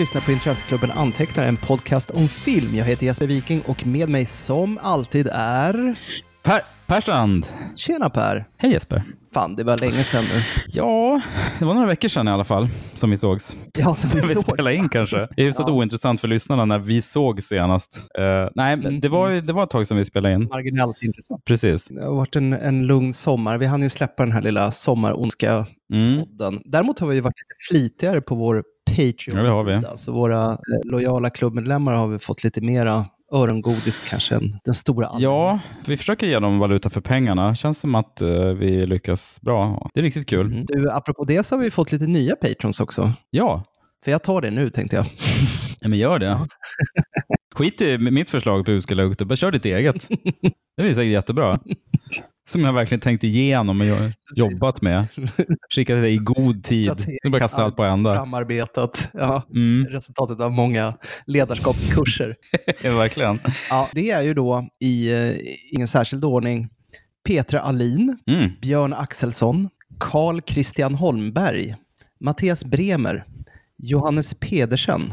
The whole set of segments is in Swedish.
Lyssnar på Intresseklubben Antecknar, en podcast om film. Jag heter Jesper Viking och med mig som alltid är... Per, Perstrand! Tjena Per! Hej Jesper! Fan, det var länge sedan nu. Ja, det var några veckor sedan i alla fall som vi sågs. Ja, som vi vi såg. spelade in kanske. Det är hyfsat Ja. ointressant för lyssnarna när vi såg senast. Eh, nej, Mm. det var, det var ett tag sedan vi spelade in. Marginellt intressant. Precis. Det har varit en, en lugn sommar. Vi hann ju släppa den här lilla sommarondska-podden. Mm. Däremot har vi varit lite flitigare på vår Ja. Patreon-sida. Så våra eh, lojala klubbmedlemmar har vi fått lite mera örongodis kanske än den stora allmänheten. Ja, vi försöker ge dem valuta för pengarna. Känns som att eh, vi lyckas bra. Det är riktigt kul. Mm. Du, apropå det så har vi fått lite nya patrons också. Ja, För jag tar det nu tänkte jag. ja, men gör det. Skit i mitt förslag på hur du ska lägga upp det. Bara kör ditt eget. Det blir säkert jättebra. Som jag verkligen tänkt igenom och jo- jobbat med. Skickat det i god tid. Nu bara kasta allt på ända. Framarbetat. Ja. Mm, Resultatet av många ledarskapskurser. verkligen. Ja, det är ju då i eh, ingen särskild ordning Petra Alin, Mm. Björn Axelsson, Carl Christian Holmberg, Mattias Bremer, Johannes Pedersen,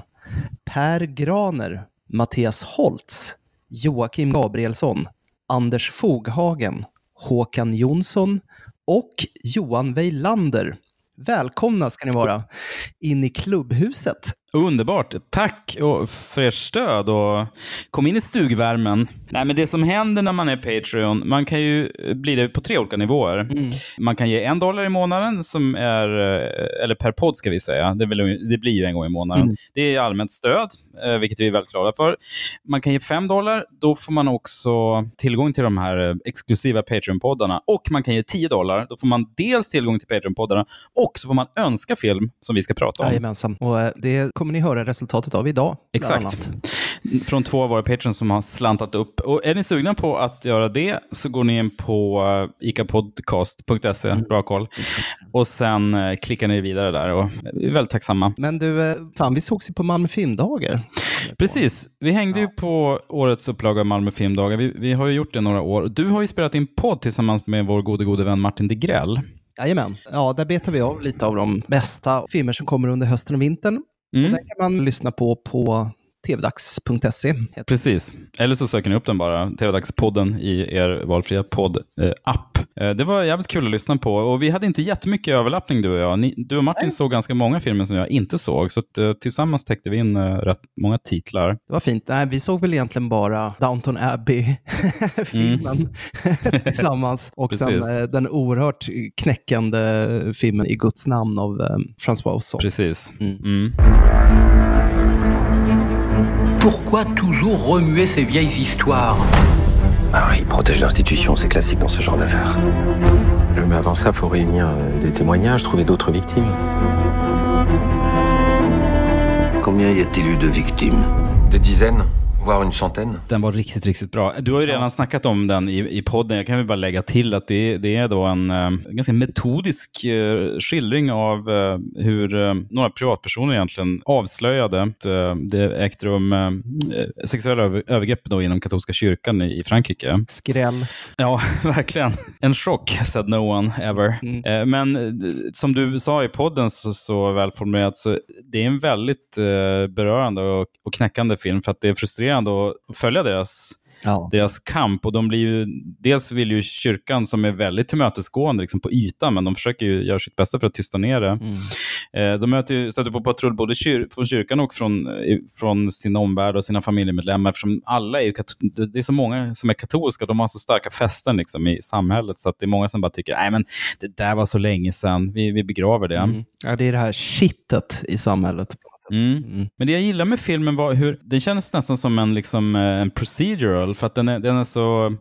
Per Graner, Mattias Holtz, Joakim Gabrielsson, Anders Foghagen, Håkan Jonsson och Johan Weilander. Välkomna ska ni vara in i klubbhuset. Underbart. Tack för ert stöd och kom in i stugvärmen. Nej, men det som händer när man är Patreon, man kan ju bli det på tre olika nivåer. Mm. Man kan ge en dollar i månaden, som är, eh, eller per podd ska vi säga. Det, vill, det blir ju en gång i månaden. Mm. Det är allmänt stöd, eh, vilket vi är väldigt glada för. Man kan ge fem dollar, då får man också tillgång till de här eh, exklusiva Patreon-poddarna. Och man kan ge 10 dollar, då får man dels tillgång till Patreon-poddarna och så får man önska film som vi ska prata om. Jajamensan. Och det kommer ni höra resultatet av idag. Exakt. Från två av våra patrons som har slantat upp. Och är ni sugna på att göra det så går ni in på uh, icapodcast.se, bra koll. Och sen eh, klickar ni vidare där och vi är väldigt tacksamma. Men du, eh, fan vi sågs ju på Malmö filmdagar. Precis, vi hängde ju Ja. på årets upplaga av Malmö filmdagar. Vi, vi har ju gjort det några år. Du har ju spelat in podd tillsammans med vår gode, gode vän Martin Degrell. Jajamän. Ja, där betar vi av lite av de bästa filmer som kommer under hösten och vintern. Och Mm, den kan man lyssna på på tvdags.se. heter precis. Eller så söker ni upp den bara, TV-dagspodden i er valfria podd-app. Eh, det var jävligt kul att lyssna på och vi hade inte jättemycket överlappning du och jag. Ni, du och Martin Nej. såg ganska många filmer som jag inte såg, så att, eh, tillsammans täckte vi in eh, rätt många titlar. Det var fint. Nej, vi såg väl egentligen bara Downton Abbey-filmen tillsammans. Och sen eh, den oerhört knäckande filmen I Guds namn av eh, François Ozon. Precis. Mm. Mm. Pourquoi toujours remuer ces vieilles histoires Ah, il protège l'institution, c'est classique dans ce genre d'affaires. Mais avant ça, faut réunir euh, des témoignages, trouver d'autres victimes. Combien y a-t-il eu de victimes? Des dizaines, voire une centaine. Den var riktigt, riktigt bra. Du har ju redan snackat om den i, i podden. Jag kan väl bara lägga till att det, det är då en eh, ganska metodisk eh, skildring av eh, hur några privatpersoner egentligen avslöjade att det ägt rum sexuella över, övergrepp då inom katolska kyrkan i, i Frankrike. Skräll. Ja, verkligen. En chock, said no one ever. Mm. Men som du sa i podden så, så välformulerat, så det är en väldigt berörande och, och knäckande film för att det är frustrerande att följa deras Ja. deras kamp. Och de blir ju, dels vill ju kyrkan, som är väldigt tillmötesgående liksom på ytan, men de försöker ju göra sitt bästa för att tysta ner det. Mm. Eh, de möter ju, stöter på patrull både kyr, från kyrkan och från, från sin omvärld och sina familjemedlemmar. Eftersom alla är ju, det är så många som är katolska, de har så starka fästen liksom, i samhället, så att det är många som bara tycker, nej men det där var så länge sedan, vi, vi begraver det. Mm. Ja, det är det här shitet i samhället. Mm. Mm. Men det jag gillar med filmen var hur den känns nästan som en, liksom, eh, en procedural, för att den är, den är så,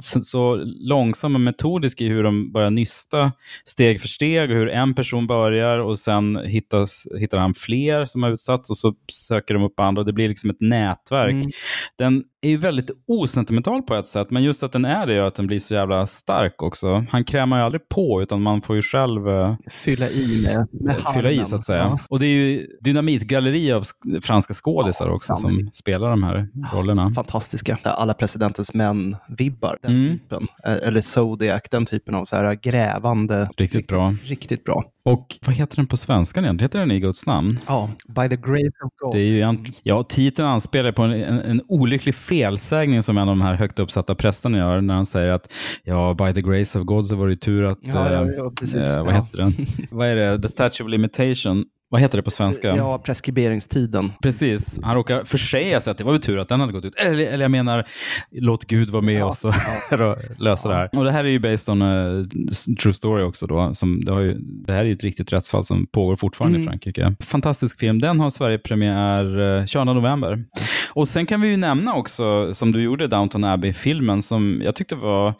så, så långsam och metodisk i hur de börjar nysta steg för steg och hur en person börjar och sen hittas, hittar han fler som har utsatts och så söker de upp andra och det blir liksom ett nätverk. Mm. Den är ju väldigt osentimental på ett sätt, men just att den är det gör att den blir så jävla stark också. Han krämar ju aldrig på, utan man får ju själv eh, Fylla i med, med fylla i så att säga. Ja. Och det är ju dynamitgalleri av sk- franska skådisar Ja, också som spelar de här rollerna. Fantastiska. Alla presidentens män-vibbar vibbar. Den Mm. typen. Eh, Eller Zodiac, den typen av så här grävande. Riktigt bra. Riktigt bra. Och vad heter den på svenska igen? Heter den i Guds namn? Ja, By the grace of God. Det är ju, ja, titeln anspelar på en, en, en olycklig felsägning som en av de här högt uppsatta prästerna gör när han säger att ja, by the grace of God så var det tur att... Ja, ja, eh, ja, precis. eh, vad Ja. heter den? vad är det? The statue of limitation. Vad heter det på svenska? Ja, preskriberingstiden. Precis. Han råkar försäga sig att det var ju tur att den hade gått ut. Eller, eller jag menar, låt Gud vara med Ja, oss och lösa det här. Och det här är ju based on a true story också. Då, som det, har ju, det här är ju ett riktigt rättsfall som pågår fortfarande Mm. i Frankrike. Fantastisk film. Den har Sverige-premiär eh, 22 november. Och sen kan vi ju nämna också, som du gjorde, Downton Abbey-filmen, som jag tyckte var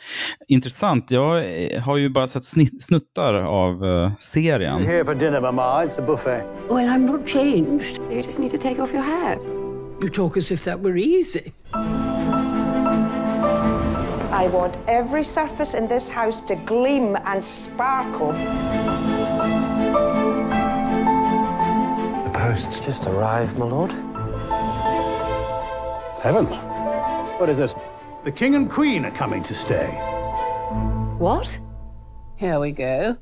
intressant. Jag eh, har ju bara sett snuttar av eh, serien. Here for dinner, Mama. It's a buffet. Well, I'm not changed. You just need to take off your hat. You talk as if that were easy. I want every surface in this house to gleam and sparkle. The post's just arrived, my lord. Heaven. What is it? The king and queen are coming to stay. What? Here we go.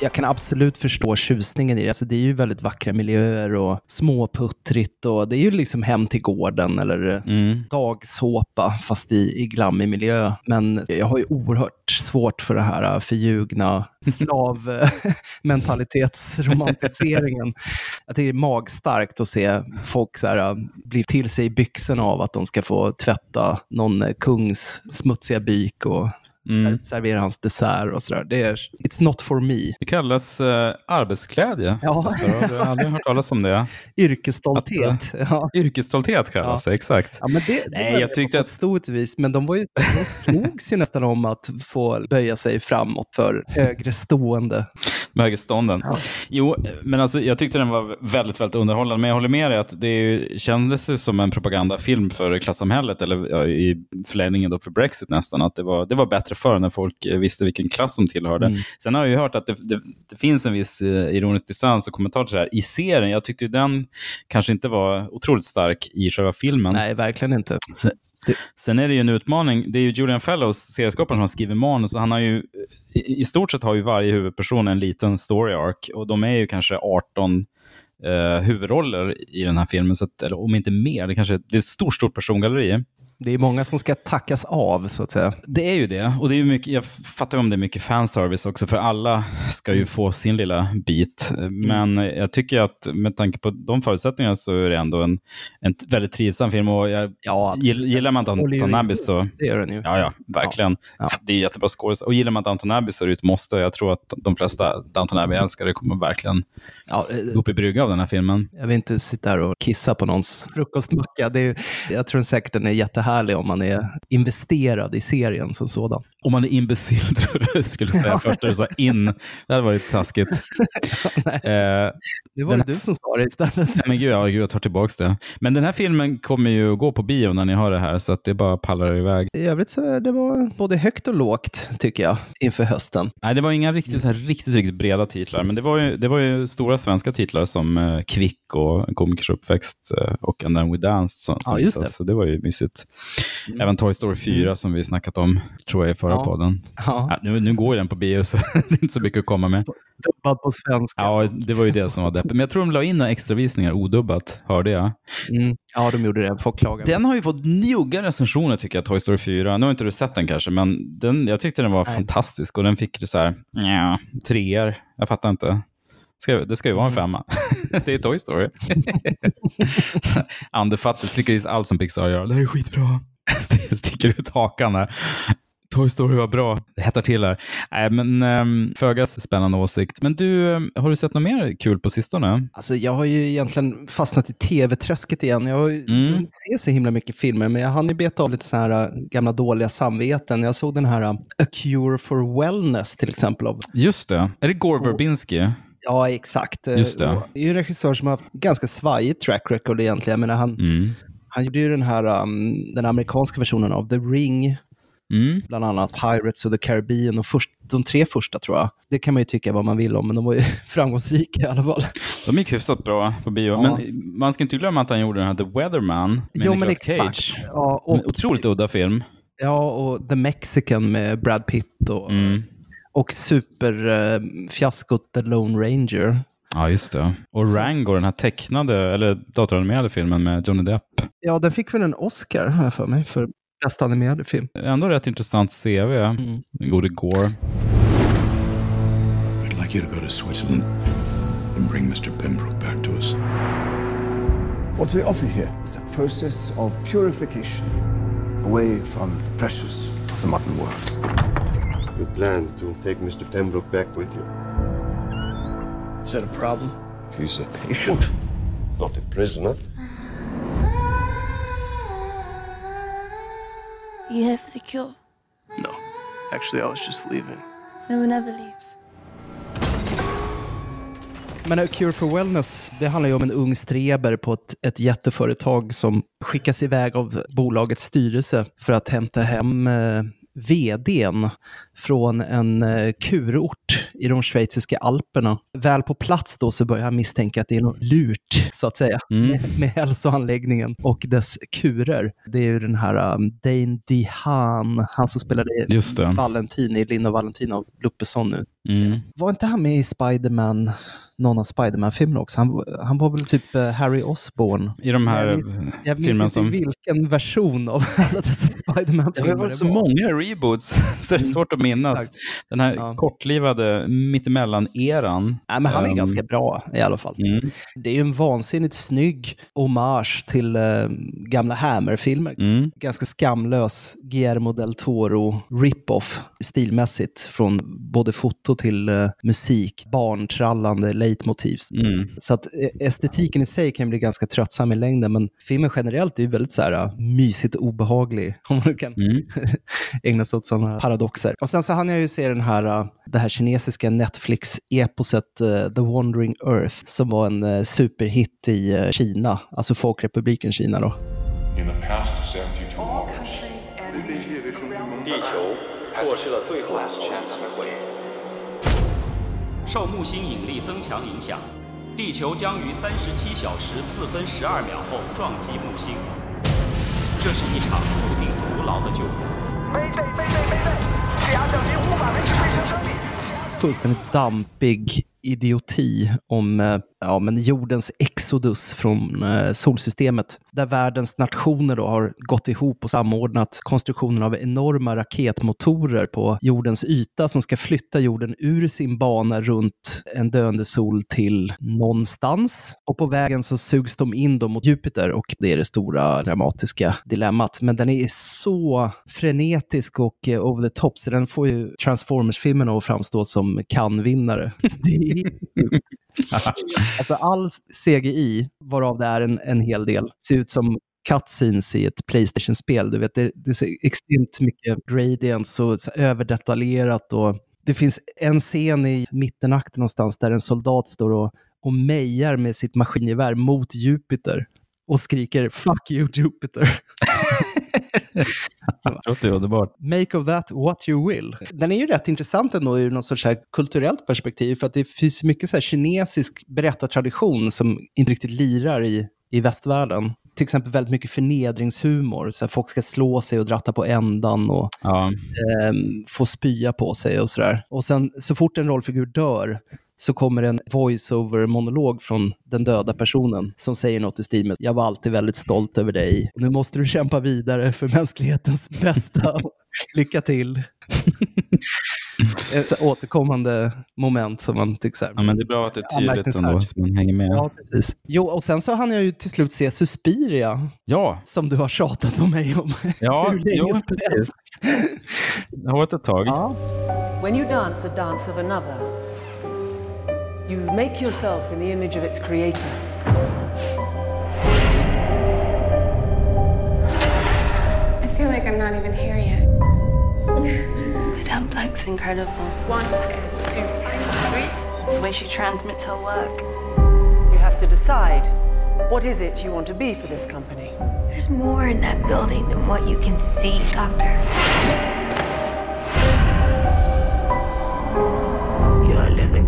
Jag kan absolut förstå tjusningen i det. Alltså, det är ju väldigt vackra miljöer och småputtrigt och det är ju liksom hem till gården eller Mm. dagsåpa fast i, i glammig miljö. Men jag har ju oerhört svårt för det här förljugna slavmentalitetsromantiseringen. jag tycker det är magstarkt att se folk så här, äh, bli till sig i byxorna av att de ska få tvätta någon kungs smutsiga byk och Mm. servera hans dessert och sådär. Det är, it's not for me. Det kallas eh, arbetsklädje. Ja. Du har aldrig hört talas om det? Yrkesstolthet. Ja. Yrkesstolthet kallas det, exakt. Ja, men det, det Nej, jag tyckte att- stort vis, men de, var ju, de slogs ju nästan om att få böja sig framåt för högre stående. Med högerstånden. Ja. Jo, men alltså, jag tyckte den var väldigt, väldigt underhållande. Men jag håller med dig att det ju, kändes ju som en propagandafilm för klassamhället, eller ja, i förlängningen då för Brexit nästan. Att det var, det var bättre förr när folk eh, visste vilken klass de tillhörde. Mm. Sen har jag ju hört att det, det, det finns en viss eh, ironisk distans och kommentar till det här i serien. Jag tyckte ju den kanske inte var otroligt stark i själva filmen. Nej, verkligen inte. Sen, är det ju en utmaning. Det är ju Julian Fellows, serieskaparen, som har skrivit manus. och Han har ju, i, I stort sett har ju varje huvudperson en liten story arc och de är ju kanske 18 eh, huvudroller i den här filmen, så att, eller om inte mer. Det, kanske, det är ett stort, stort persongalleri. Det är många som ska tackas av, så att säga. Det är ju det. Och det är mycket, jag fattar om det är mycket fanservice också, för alla ska ju få sin lilla bit. Men jag tycker att med tanke på de förutsättningarna så är det ändå en, en väldigt trivsam film. Och jag, Ja, gill- gillar man Abbey ihop. så... Det gör den ju. Ja, ja, verkligen. Ja. Det är jättebra skådespel. Och gillar man Downton Abbey så är det ett måste. Jag tror att de flesta Downton Abbey-älskare kommer verkligen Ja, eh, gå upp i brygga av den här filmen. jag vill inte sitta här och kissa på någons frukostmacka. Det är, jag tror säkert den är jättehärlig om man är investerad i serien som sådan. Om man är imbecill, tror jag du skulle säga först när du sa in. Det hade varit taskigt. Nej, Eh, det var den- du som sa det istället. men gud, ja, gud, jag tar tillbaka det. Men den här filmen kommer ju gå på bio när ni har det här, så att det bara pallar iväg. I övrigt så det var både högt och lågt, tycker jag, inför hösten. Nej, det var inga riktigt, så här, riktigt, riktigt breda titlar, men det var ju, det var ju stora svenska titlar som eh, Kvick och komikers uppväxt eh, och And then we danced som, Ja, just det. så det var ju mysigt. Även Toy Story 4 som vi snackat om, tror jag, i förra Ja. podden. Ja, Ja, nu, nu går den på bio, så det är inte så mycket att komma med. dubbad på svenska. Ja, det var ju det som var deppigt. Men jag tror de la in några extra visningar odubbat, hörde jag. Mm. Ja, de gjorde det. Folk klagar. Den har ju fått njugga recensioner tycker jag, Toy Story 4. Nu har inte du sett den kanske, men den, jag tyckte den var Nej. fantastisk och den fick det så här, nja, treor. Jag fattar inte. Ska, det ska ju vara en femma. det är Toy Story. Andefattigt, slickar i allt som Pixar gör. Det här är skitbra. Sticker ut hakan här. Toy Story var bra. Det hettar till här. Nej, men um, föga spännande åsikt. Men du, ehm, har du sett något mer kul på sistone? Alltså, jag har ju egentligen fastnat i tv-träsket igen. Jag har ju Mm. jag ser så himla mycket filmer, men jag hann ju beta av lite såna här äh, gamla dåliga samveten. Jag såg den här äh, A Cure for Wellness till exempel. Av, Just det. Är det Gore Verbinski? Ja, exakt. Just det. Det är ju en regissör som har haft ganska svajigt track record egentligen. Jag menar, han, Mm. han gjorde ju den här, um, den amerikanska versionen av The Ring, Mm. bland annat Pirates of the Caribbean och först, de tre första tror jag. Det kan man ju tycka vad man vill om, men de var ju framgångsrika i alla fall. De gick hyfsat bra på bio. Ja. Men man ska inte glömma att han gjorde den här The Weatherman med Jo, men Nicolas exakt. Cage. Ja, och otroligt udda film. Ja, och The Mexican med Brad Pitt och, Mm. Och superfiaskot The Lone Ranger. Ja, just det. Och Rango, den här tecknade, eller datoranimerade filmen med Johnny Depp. Ja, den fick väl en Oscar, har jag för mig, för bästa animerade film. Ändå rätt intressant CV. Mm. Den gode Gore. We'd like you to go to Switzerland and bring Mr. Pembroke back to us. What we offer here is a process of purification away from the pressures of the modern world. You plan to take Mr. Pembroke back with you? Is that a problem? He's a patient, not a prisoner. You here for the cure? No. Actually, I was just leaving. No one ever leaves. Men A Cure for Wellness, det handlar ju om en ung streber på ett, ett jätteföretag som skickas iväg av bolagets styrelse för att hämta hem eh, vdn från en eh, kurort i de schweiziska alperna. Väl på plats då så börjar han misstänka att det är något lurt, så att säga, med, med hälsoanläggningen och dess kurer. Det är ju den här um, Dane DeHaan, han som spelade. Valentin i Linda och Valentin av Luc Besson nu. Mm. Var inte han med i Spiderman, någon av Spiderman-filmerna också? Han, han var väl typ eh, Harry Osborn? I de här jag, minns- jag minns filmerna inte som... vilken version av alla dessa Det har Spiderman-filmer varit så det var. många reboots, så det är svårt att minnas. Den här Ja. kortlivade mittemellan-eran. Nej, men han är Ehm, ganska bra i alla fall. Mm. Det är ju en vansinnigt snygg hommage till eh, gamla Hammer-filmer. Mm. Ganska skamlös Guillermo del Toro rip-off stilmässigt från både foto till eh, musik, barntrallande leitmotivs. Mm. Så att eh, estetiken i sig kan bli ganska tröttsam i längden, men filmen generellt är ju väldigt så här, uh, mysigt obehaglig, om man kan Mm. ägna sig åt sådana paradoxer. Och sen så hann jag ju se den här, uh, det här kinesiska Netflix-eposet uh, The Wandering Earth, som var en uh, superhit i uh, Kina, alltså Folkrepubliken Kina då. In the past 72 hours, 地球错失了最后一次机会。 受木星引力增强影响，地球将于三十七小时四分十二秒后撞击木星。这是一场注定徒劳的救援。fullständigt dampig idioti om eh, ja, men jordens exodus från eh, solsystemet. Där världens nationer då har gått ihop och samordnat konstruktionen av enorma raketmotorer på jordens yta som ska flytta jorden ur sin bana runt en döende sol till någonstans. Och på vägen så sugs de in då mot Jupiter och det är det stora dramatiska dilemmat. Men den är så frenetisk och eh, over the top så den får ju Transformers-filmen att framstå som kan-vinnare. Det är Alltså all CGI, varav det är en, en hel del, ser ut som cutscenes i ett Playstation-spel. Du vet, det, det är så extremt mycket gradients och så överdetaljerat. Och det finns en scen i mittenakten någonstans där en soldat står och, och mejar med sitt maskingevär mot Jupiter och skriker “Fuck you Jupiter”. Det låter underbart. Make of that what you will. Den är ju rätt intressant ändå ur något sorts så här kulturellt perspektiv, för att det finns mycket så här kinesisk berättartradition som inte riktigt lirar i, i västvärlden. Till exempel väldigt mycket förnedringshumor, så här folk ska slå sig och dratta på ändan och Ja. ehm, få spya på sig och sådär. Och sen så fort en rollfigur dör så kommer en voice-over-monolog från den döda personen som säger något i stil med “Jag var alltid väldigt stolt över dig. Nu måste du kämpa vidare för mänsklighetens bästa. Lycka till!” Ett återkommande moment som man tycker så här, ja, men det är bra att det är tydligt ändå, så man hänger med. Ja, precis. Jo, och sen så hann jag ju till slut se Suspiria, Ja, som du har tjatat på mig om ja hur länge jo, som precis. helst. Det har varit ett tag. Ja. When you dance the dance of another, you make yourself in the image of its creator. I feel like I'm not even here yet. Madame Blank's incredible. One, two, three. The way she transmits her work. You have to decide what is it you want to be for this company? There's more in that building than what you can see, Doctor.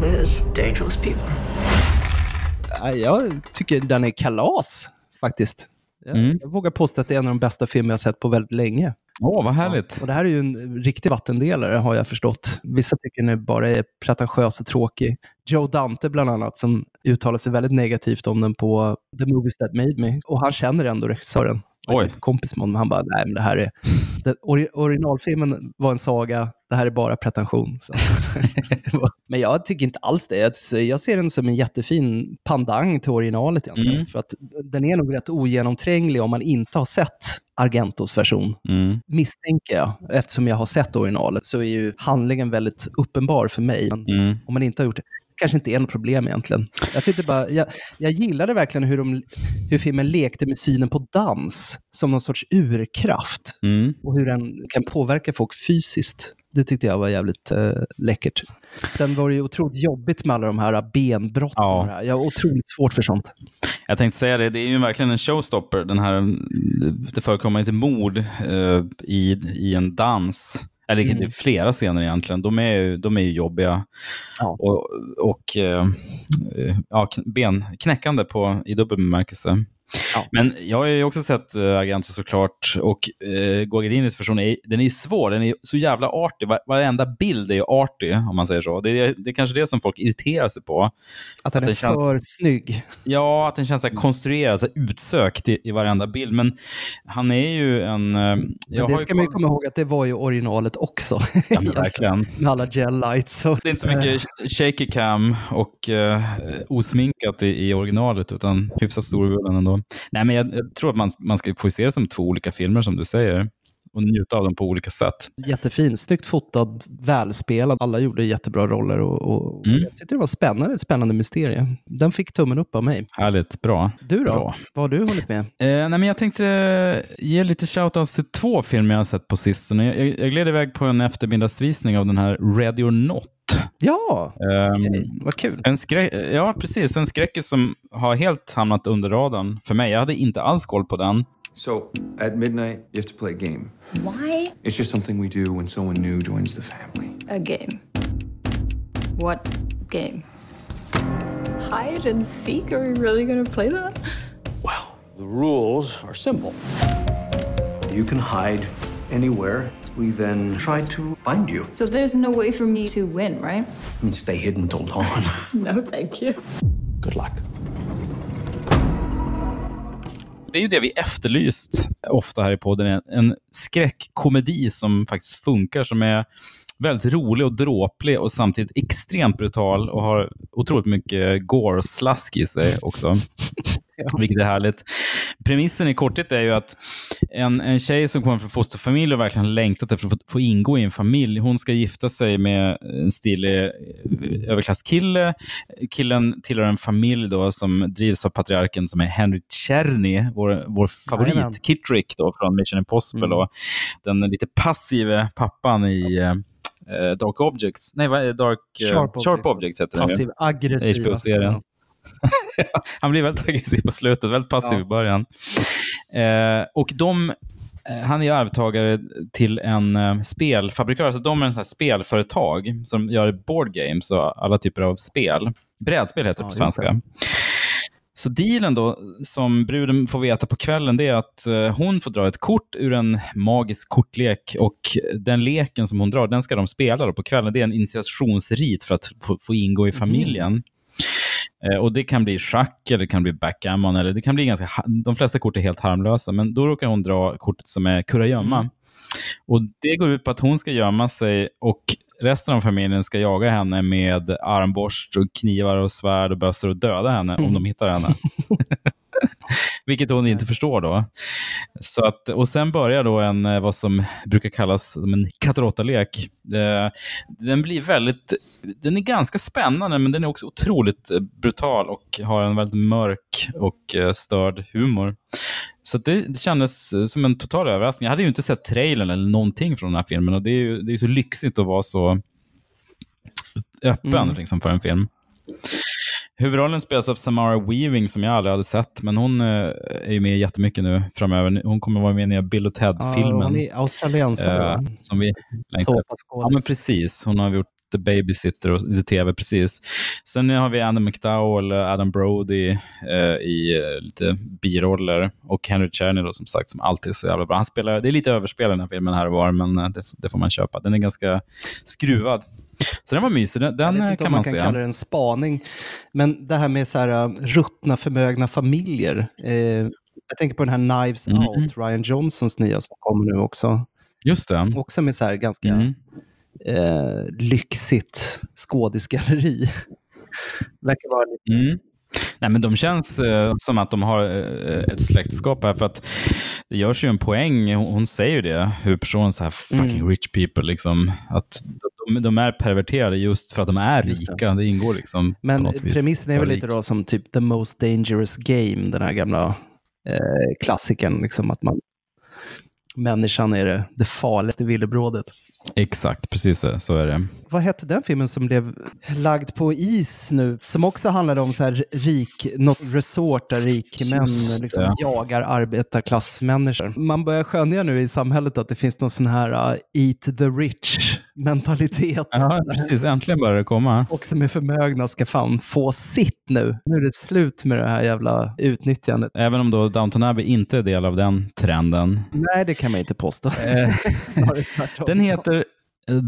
With dangerous people. Ja, Jag tycker den är kalas, faktiskt. Jag, Mm. jag vågar påstå att det är en av de bästa filmer jag sett på väldigt länge. Åh, vad härligt. Och det här är ju en riktig vattendelare har jag förstått. Vissa tycker den bara är pretentiös och tråkig. Joe Dante bland annat som uttalar sig väldigt negativt om den på The Movies That Made Me. Och han känner ändå regissören. Oj. Typ kompis med honom. Han bara, nej men det här är... Den, ori originalfilmen var en saga, det här är bara pretension. Men jag tycker inte alls det. Jag ser den som en jättefin pandang till originalet egentligen. Mm. För att den är nog rätt ogenomtränglig om man inte har sett Argentos version. Mm. Misstänker jag. Eftersom jag har sett originalet så är ju handlingen väldigt uppenbar för mig. Men Mm. om man inte har gjort det kanske inte är något problem egentligen. Jag, tyckte bara, jag, jag gillade verkligen hur, de, hur filmen lekte med synen på dans som någon sorts urkraft Mm. och hur den kan påverka folk fysiskt. Det tyckte jag var jävligt eh, läckert. Sen var det ju otroligt jobbigt med alla de här benbrotten. Ja. här. Jag har otroligt svårt för sånt. Jag tänkte säga det, det är ju verkligen en showstopper. Den här, det förekommer inte mord eh, i, i en dans. Eller det är flera scener egentligen. De är, ju- de är ju jobbiga. Ja. Och, och eh, ja, kn- benknäckande på, i dubbel bemärkelse. Ja. Men jag har ju också sett Argento såklart och uh, Guagadinis version är, den är svår, den är så jävla artig. Var, varenda bild är ju artig om man säger så. Det är, det är kanske det som folk irriterar sig på. Att den är känns- för snygg. Ja, att den känns så här konstruerad, så här utsökt i, i varenda bild. Men han är ju en... eh, Jag det har ska ju man ju komma ihåg att det var ju originalet också. Ja, verkligen. med alla gel lights. Och, Det är inte så mycket shaky cam och osminkat i, i originalet, utan hyfsat storvulen ändå. Nej, men jag, jag tror att man, man ska få se det som två olika filmer, som du säger, och njuta av dem på olika sätt. Jättefin, snyggt fotad, välspelad. Alla gjorde jättebra roller och, och Mm. jag tyckte det var spännande, ett spännande mysterie. Den fick tummen upp av mig. Härligt, bra. Du då? Bra. Vad har du hållit med? Eh, nej, men jag tänkte ge lite shoutouts till två filmer jag har sett på sistone. Jag, jag, jag gled iväg på en eftermiddagsvisning av den här Ready or Not. Ja, Ehm, vad kul. En skräck, ja, precis. En skräckis som har helt hamnat under radarn för mig. Jag hade inte alls koll på den. So, at midnight, you have to play a game. Why It's just something we do when someone new joins the family. a game? What game? Hide and seek? Are we really gonna play that? The rules are simple. You can hide anywhere. We then try to find you. So there's no way for me to win, right? And stay hidden till dawn. No, thank you. Good luck. Det är ju det vi efterlyst ofta här i podden. En, en skräckkomedi som faktiskt funkar, som är väldigt rolig och dråplig och samtidigt extremt brutal och har otroligt mycket gore-slask i sig också. Vilket är härligt. Premissen i korthet är ju att en, en tjej som kommer från fosterfamilj och verkligen längtat efter att få, få ingå i en familj, hon ska gifta sig med en stilig eh, överklasskille. Killen tillhör en familj då som drivs av patriarken som är Henry Czerny, vår, vår favorit, Jajamän. Kittrick då, från Mission Impossible. Mm. Och den lite passive pappan i eh, eh, Dark Objects. Nej, vad är? Dark... eh, Sharp Objects. Sharp Objects heter den. Passiv aggressiv. HBO-serien. han blir väldigt aggressiv på slutet, väldigt passiv Ja. i början. Eh, och de, eh, han är arvtagare till en eh, spelfabrikör, så de är en sån spelföretag som gör board games och alla typer av spel. Brädspel heter det Ja, på svenska. Så dealen då, som bruden får veta på kvällen, det är att eh, hon får dra ett kort ur en magisk kortlek och den leken som hon drar, den ska de spela på kvällen. Det är en initiationsrit för att få, få ingå i familjen. Eh, och Det kan bli schack, eller det kan bli backgammon, eller det kan bli ganska... De flesta kort är helt harmlösa, men då råkar hon dra kortet som är kurragömma. Och Det går ut på att hon ska gömma sig och resten av familjen ska jaga henne med armborst, och knivar, och svärd och bössor och döda henne om de hittar henne. Vilket hon inte förstår då. Så att, och sen börjar då en, eh, vad som brukar kallas en katt råtta-lek. Eh, Den blir väldigt, den är ganska spännande, men den är också otroligt eh, brutal och har en väldigt mörk och störd humor. Så det, det kändes som en total överraskning. Jag hade ju inte sett trailern eller någonting från den här filmen och det är ju det är så lyxigt att vara så öppen Mm. liksom, för en film. Huvudrollen spelas av Samara Weaving som jag aldrig hade sett, men hon eh, är ju med jättemycket nu framöver. Hon kommer vara med i nya Bill och Ja, Ted-filmen. hon är australiensare. eh, som vi. Ja, men precis. Hon har gjort The Babysitter och lite tv, precis. Sen har vi Andy McDowell, Adam Brody eh, i eh, lite biroller och Henry Czerny då, som sagt, som alltid är så jävla bra. Han spelar, det är lite överspel i den här filmen här och var, men eh, det, det får man köpa. Den är ganska skruvad. Så den var mysig, den, den kan man, man kan se. kalla det en spaning, men det här med så här, uh, ruttna förmögna familjer. Eh, jag tänker på den här Knives Mm. Out, Ryan Johnsons nya som kommer nu också. Just det. Också med så här ganska Mm. eh, lyxigt skådisgalleri. Verkar vara lite... Mm. Nej, men de känns eh, som att de har eh, ett släktskap här. För att det görs ju en poäng, hon, hon säger ju det, hur personen så här fucking Mm. rich people, liksom, att de, de är perverterade just för att de är Just det. rika. Det. ingår liksom Men premissen är väl lite då som typ The Most Dangerous Game, den här gamla eh, klassikern. Liksom att man, människan är det, det farligaste villebrådet. Exakt, precis så, är det. Vad hette den filmen som blev lagd på is nu? Som också handlade om så här rik, något resort där rik män Just liksom jagar arbetarklassmänniskor. Man börjar skönja nu i samhället att det finns någon sån här uh, eat the rich mentalitet. Ja, precis. Äntligen börjar det komma. Och som är förmögna ska fan få sitt nu. Nu är det slut med det här jävla utnyttjandet. Även om då Downton Abbey inte är del av den trenden. Nej, det kan man inte påstå. Eh. Den heter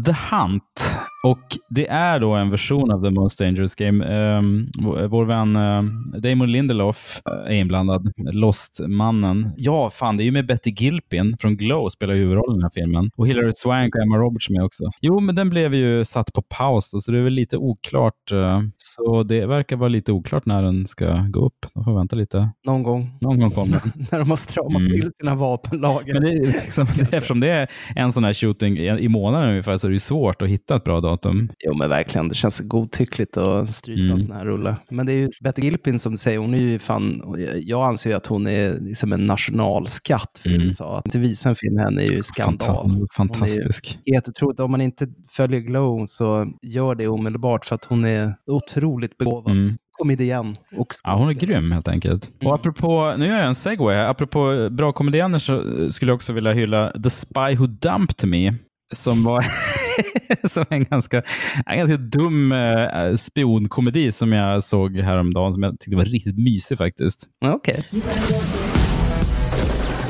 The Hunt och det är då en version av The Most Dangerous Game. Um, vår vän eh, Damon Lindelof eh, är inblandad, Lost-mannen. Ja, fan, det är ju med Betty Gilpin från Glow spelar huvudrollen i den här filmen. Och Hilary Swank och Emma Roberts med också. Jo, men den blev ju satt på paus då, så det är väl lite oklart. eh, Så det verkar vara lite oklart när den ska gå upp. Då får vänta lite. Någon gång Någon gång kommer den. när de har stramat Mm. till sina vapenlager. Men det är liksom, eftersom det är en sån här shooting i i månaden ungefär så är det ju svårt att hitta ett bra datum. Jo, men verkligen. Det känns godtyckligt att strypa Mm. en sån här rulle. Men det är ju Betty Gilpin som du säger, hon är ju fan, jag anser ju att hon är liksom en nationalskatt för Mm. USA. Att inte visa en film henne är ju skandal. Fanta- fantastisk. Hon är ju jättetroligt. Om man inte följer Glow så gör det omedelbart för att hon är otroligt begåvad. Mm. Komedian och Ja, hon är grym helt enkelt. Och apropå, nu gör jag en segway. Apropå bra komedianer så skulle jag också vilja hylla The Spy Who Dumped Me. Som var som en ganska, en ganska dum eh, spionkomedi som jag såg häromdagen som jag tyckte var riktigt mysig faktiskt. Okej.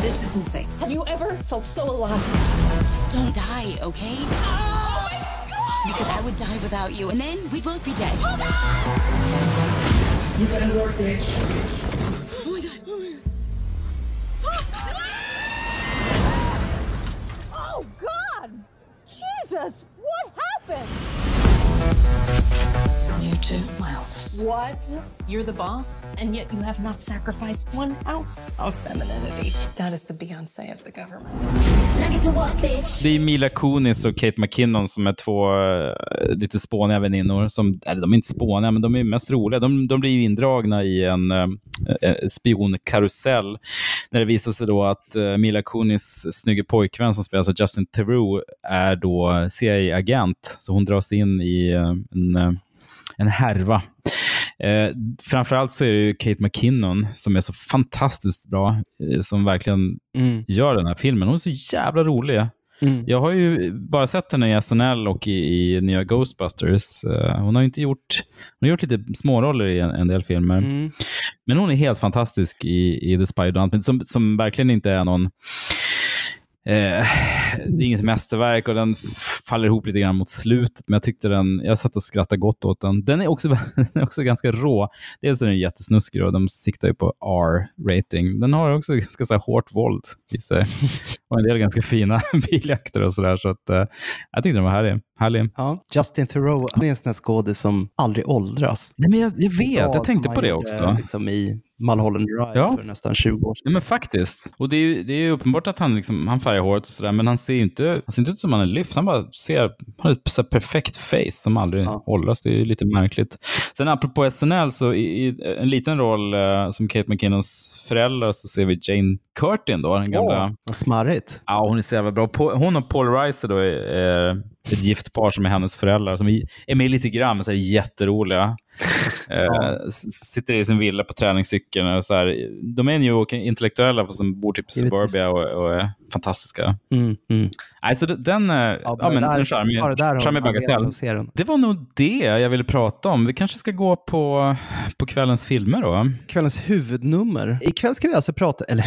This is insane. Have you ever felt so alive? Just don't die, okay? Because I would die without you, and then we'd both be dead. You better work, bitch. Oh my god. Oh, Jesus! What happened? You too. Well, What? you're the boss, and yet you have not sacrificed one ounce of femininity. That is the Beyonce of the government. To! Det är Mila Kunis och Kate McKinnon som är två eh, lite spåniga väninnor. Som, eller de är inte spåniga, men de är mest roliga. De, de blir ju indragna i en eh, spionkarusell. När det visar sig då att Mila Kunis snygge pojkvän som spelas av Justin Theroux är då CIA-agent. Så hon dras in i en, en härva. Eh, framförallt så är det ju Kate McKinnon som är så fantastiskt bra, eh, som verkligen Mm. gör den här filmen. Hon är så jävla rolig. Mm. Jag har ju bara sett henne i SNL och i, i nya Ghostbusters. Eh, hon har ju inte gjort, hon har gjort lite småroller i en, en del filmer. Mm. Men hon är helt fantastisk i, i The Me, som, som verkligen inte är någon Eh, det är inget mästerverk och den faller ihop lite grann mot slutet, men jag tyckte den, jag satt och skrattade gott åt den. Den är också, den är också ganska rå. Dels är den jättesnuskig och de siktar ju på R-rating. Den har också ganska så här hårt våld i sig. Och en del ganska fina biljakter och sådär. Så att, eh, jag tyckte den var härlig. härlig. Ja, Justin Theroux, han är en sån här skådis som aldrig åldras. Nej, men jag, jag vet, Ja, jag tänkte på det också. Liksom i Mulholland Drive Ja. för nästan 20 år sedan. Ja, men faktiskt. Och det är ju det är uppenbart att han, liksom, han färgar håret och sådär, men han ser inte, han ser inte ut som han är lyft. Han bara ser, han har ett perfekt face som aldrig åldras. Det är ju lite märkligt. Sen apropå SNL, så i, i en liten roll eh, som Kate McKinnons föräldrar så ser vi Jane Curtin då, den gamla... Åh, vad smarrigt. Ja, hon är så jävla bra. Hon och Paul Reiser då är, är ett gift par som är hennes föräldrar, som är med lite grann, men så här jätteroliga. Eh, s- sitter i sin villa på träningscykeln. Och så här. De är New intellektuella, fast de bor typ i suburbia och, och är fantastiska. Mm, mm. Alltså, den, eh, ja, men där- en charmig, charmig bagatell. Det var nog det jag ville prata om. Vi kanske ska gå på, på kvällens filmer då. Kvällens huvudnummer. Ikväll ska vi alltså prata, eller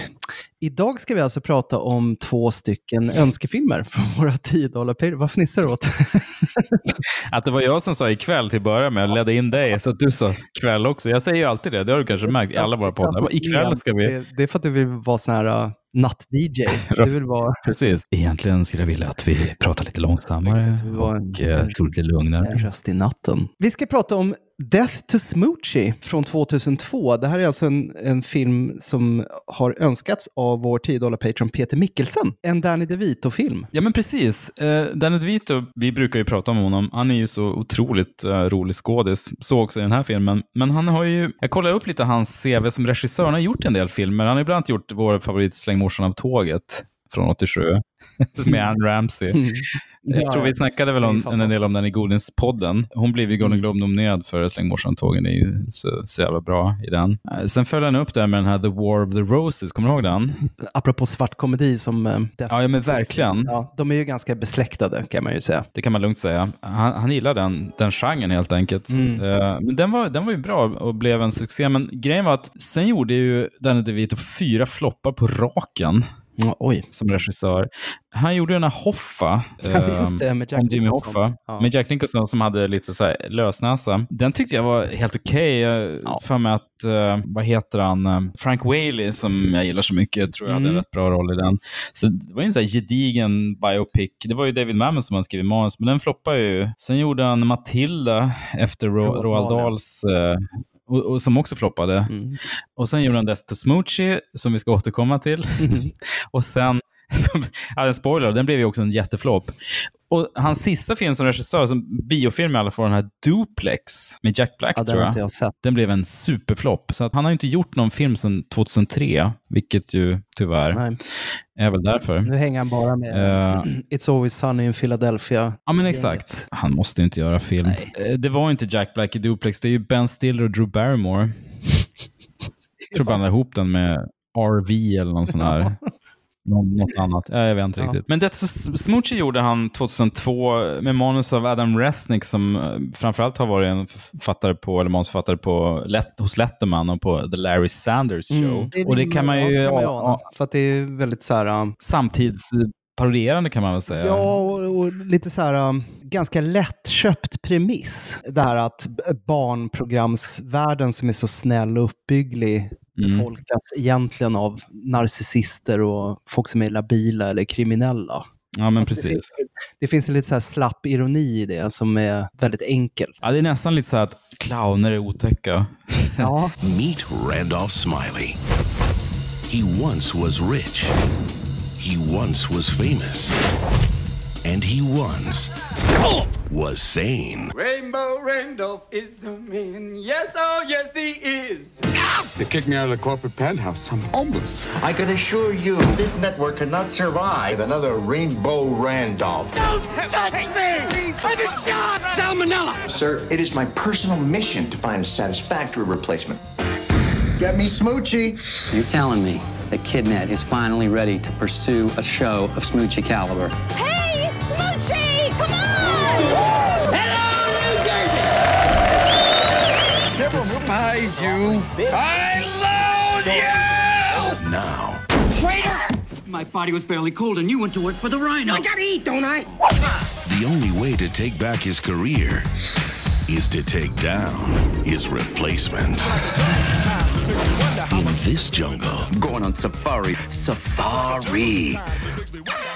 idag ska vi alltså prata om två stycken önskefilmer från våra 10 dollar. Vad fnissar du åt? Att det var jag som sa ikväll till att börja med, ledde in dig, så att du sa kväll också. Jag säger ju alltid det, det har du kanske märkt i alla våra poddar. Ikväll ska vi... Det, det är för att du vill vara sån här uh, natt-DJ. Du vill vara... Precis. Egentligen skulle jag vilja att vi pratar lite långsammare Exakt, var en- och eh, lite lugnare. En röst i natten. Vi ska prata om Death to Smoochie från 2002. Det här är alltså en, en film som har önskats av vår 10 dollar patron Peter Mikkelsen. En Danny DeVito-film. Ja, men precis. Eh, Danny DeVito, vi brukar ju prata om honom. Han är ju så otroligt eh, rolig skådis. Så också i den här filmen. Men han har ju, jag kollar upp lite hans CV som regissör. Han har gjort en del filmer. Han har ibland gjort vår favorit Släng morsan av tåget från 87 med Anne Ramsey. Mm. Jag tror vi snackade väl om, en del om den i Godinspodden. Hon blev ju Golden Globe-nominerad för Släng morsan av tåget. Det är ju så, så jävla bra i den. Eh, Sen följer han upp det med den här The War of the Roses. Kommer du ihåg den? Apropå svart komedi som... eh, Ja, ja men verkligen. Ja, de är ju ganska besläktade kan man ju säga. Det kan man lugnt säga. Han, han gillar den, den genren helt enkelt. Mm. Men den var, den var ju bra och blev en succé. Men grejen var att sen gjorde ju Danny DeVito fyra floppar på raken. Ja, oj. Som regissör. Han gjorde den här Hoffa. Ja, just det, med Jack Jimmy Nicholson. Hoffa. Ja. Med Jack Nicholson som hade lite så här lösnäsa. Den tyckte jag var helt okej. Jag för mig att, eh, vad heter han, Eh, Frank Whaley som jag gillar så mycket, tror jag hade en Mm. rätt bra roll i den. Så det var ju en sån här gedigen biopic. Det var ju David Mamet som hade skrivit manus, men den floppade ju. Sen gjorde han Matilda efter Ro- Roald Roald Dahl, ja. Dahls eh, och, och som också floppade. Mm. Och sen gjorde han Death to Smoochie, som vi ska återkomma till. och sen, som, ja, en spoiler, den blev ju också en jätteflopp. Och hans sista film som regissör, som biofilm i alla fall, den här Duplex med Jack Black Ja, tror jag. inte jag sett. Den blev en superflopp. Så att han har inte gjort någon film sedan 2003, vilket ju tyvärr Nej. är väl därför. Nu hänger han bara med Eh, It's Always Sunny in Philadelphia. Ja, men exakt. Han måste ju inte göra film. Eh, Det var inte Jack Black i Duplex, det är ju Ben Stiller och Drew Barrymore. Jag tror blandade ihop den med RV eller någon sån här. Nå- något annat. Ja, jag vet inte Ja. riktigt. Men det Smoochie gjorde han 2002 med manus av Adam Resnick som eh, framförallt har varit en författare på, eller manusförfattare på, Let, hos Letterman och på The Larry Sanders Show. Mm. Och det kan man ju... Ja, Ja, ja, ja, För att det är väldigt så här... um, samtidsparodierande kan man väl säga. Ja, och, och lite så här um, ganska lättköpt premiss. Det här att barnprogramsvärlden som är så snäll och uppbygglig Mm. befolkas egentligen av narcissister och folk som är labila eller kriminella. Ja, men Alltså, det, precis. finns, det finns en lite så här slapp ironi i det som är väldigt enkel. Ja, det är nästan lite så att clowner är otäcka. Ja. Meet Randolph Smiley. He once was rich. He once was famous. And he once was sane. Rainbow Randolph is the man. Yes, oh, yes, he is. They kicked me out of the corporate penthouse. I'm homeless. I can assure you, this network cannot survive another Rainbow Randolph. Don't touch me! I'm a shot! Salmonella! Sir, it is my personal mission to find a satisfactory replacement. Get me Smoochie. You're telling me that Kidnet is finally ready to pursue a show of Smoochie caliber. Hey, it's Smoochie! Come on! Hello, New Jersey! Despise you. I loathe you! Now, Waiter! My body was barely cold and you went to work for the Rhino. I gotta eat, don't I? the only way to take back his career is to take down his replacement. In this jungle, Going on safari. Safari.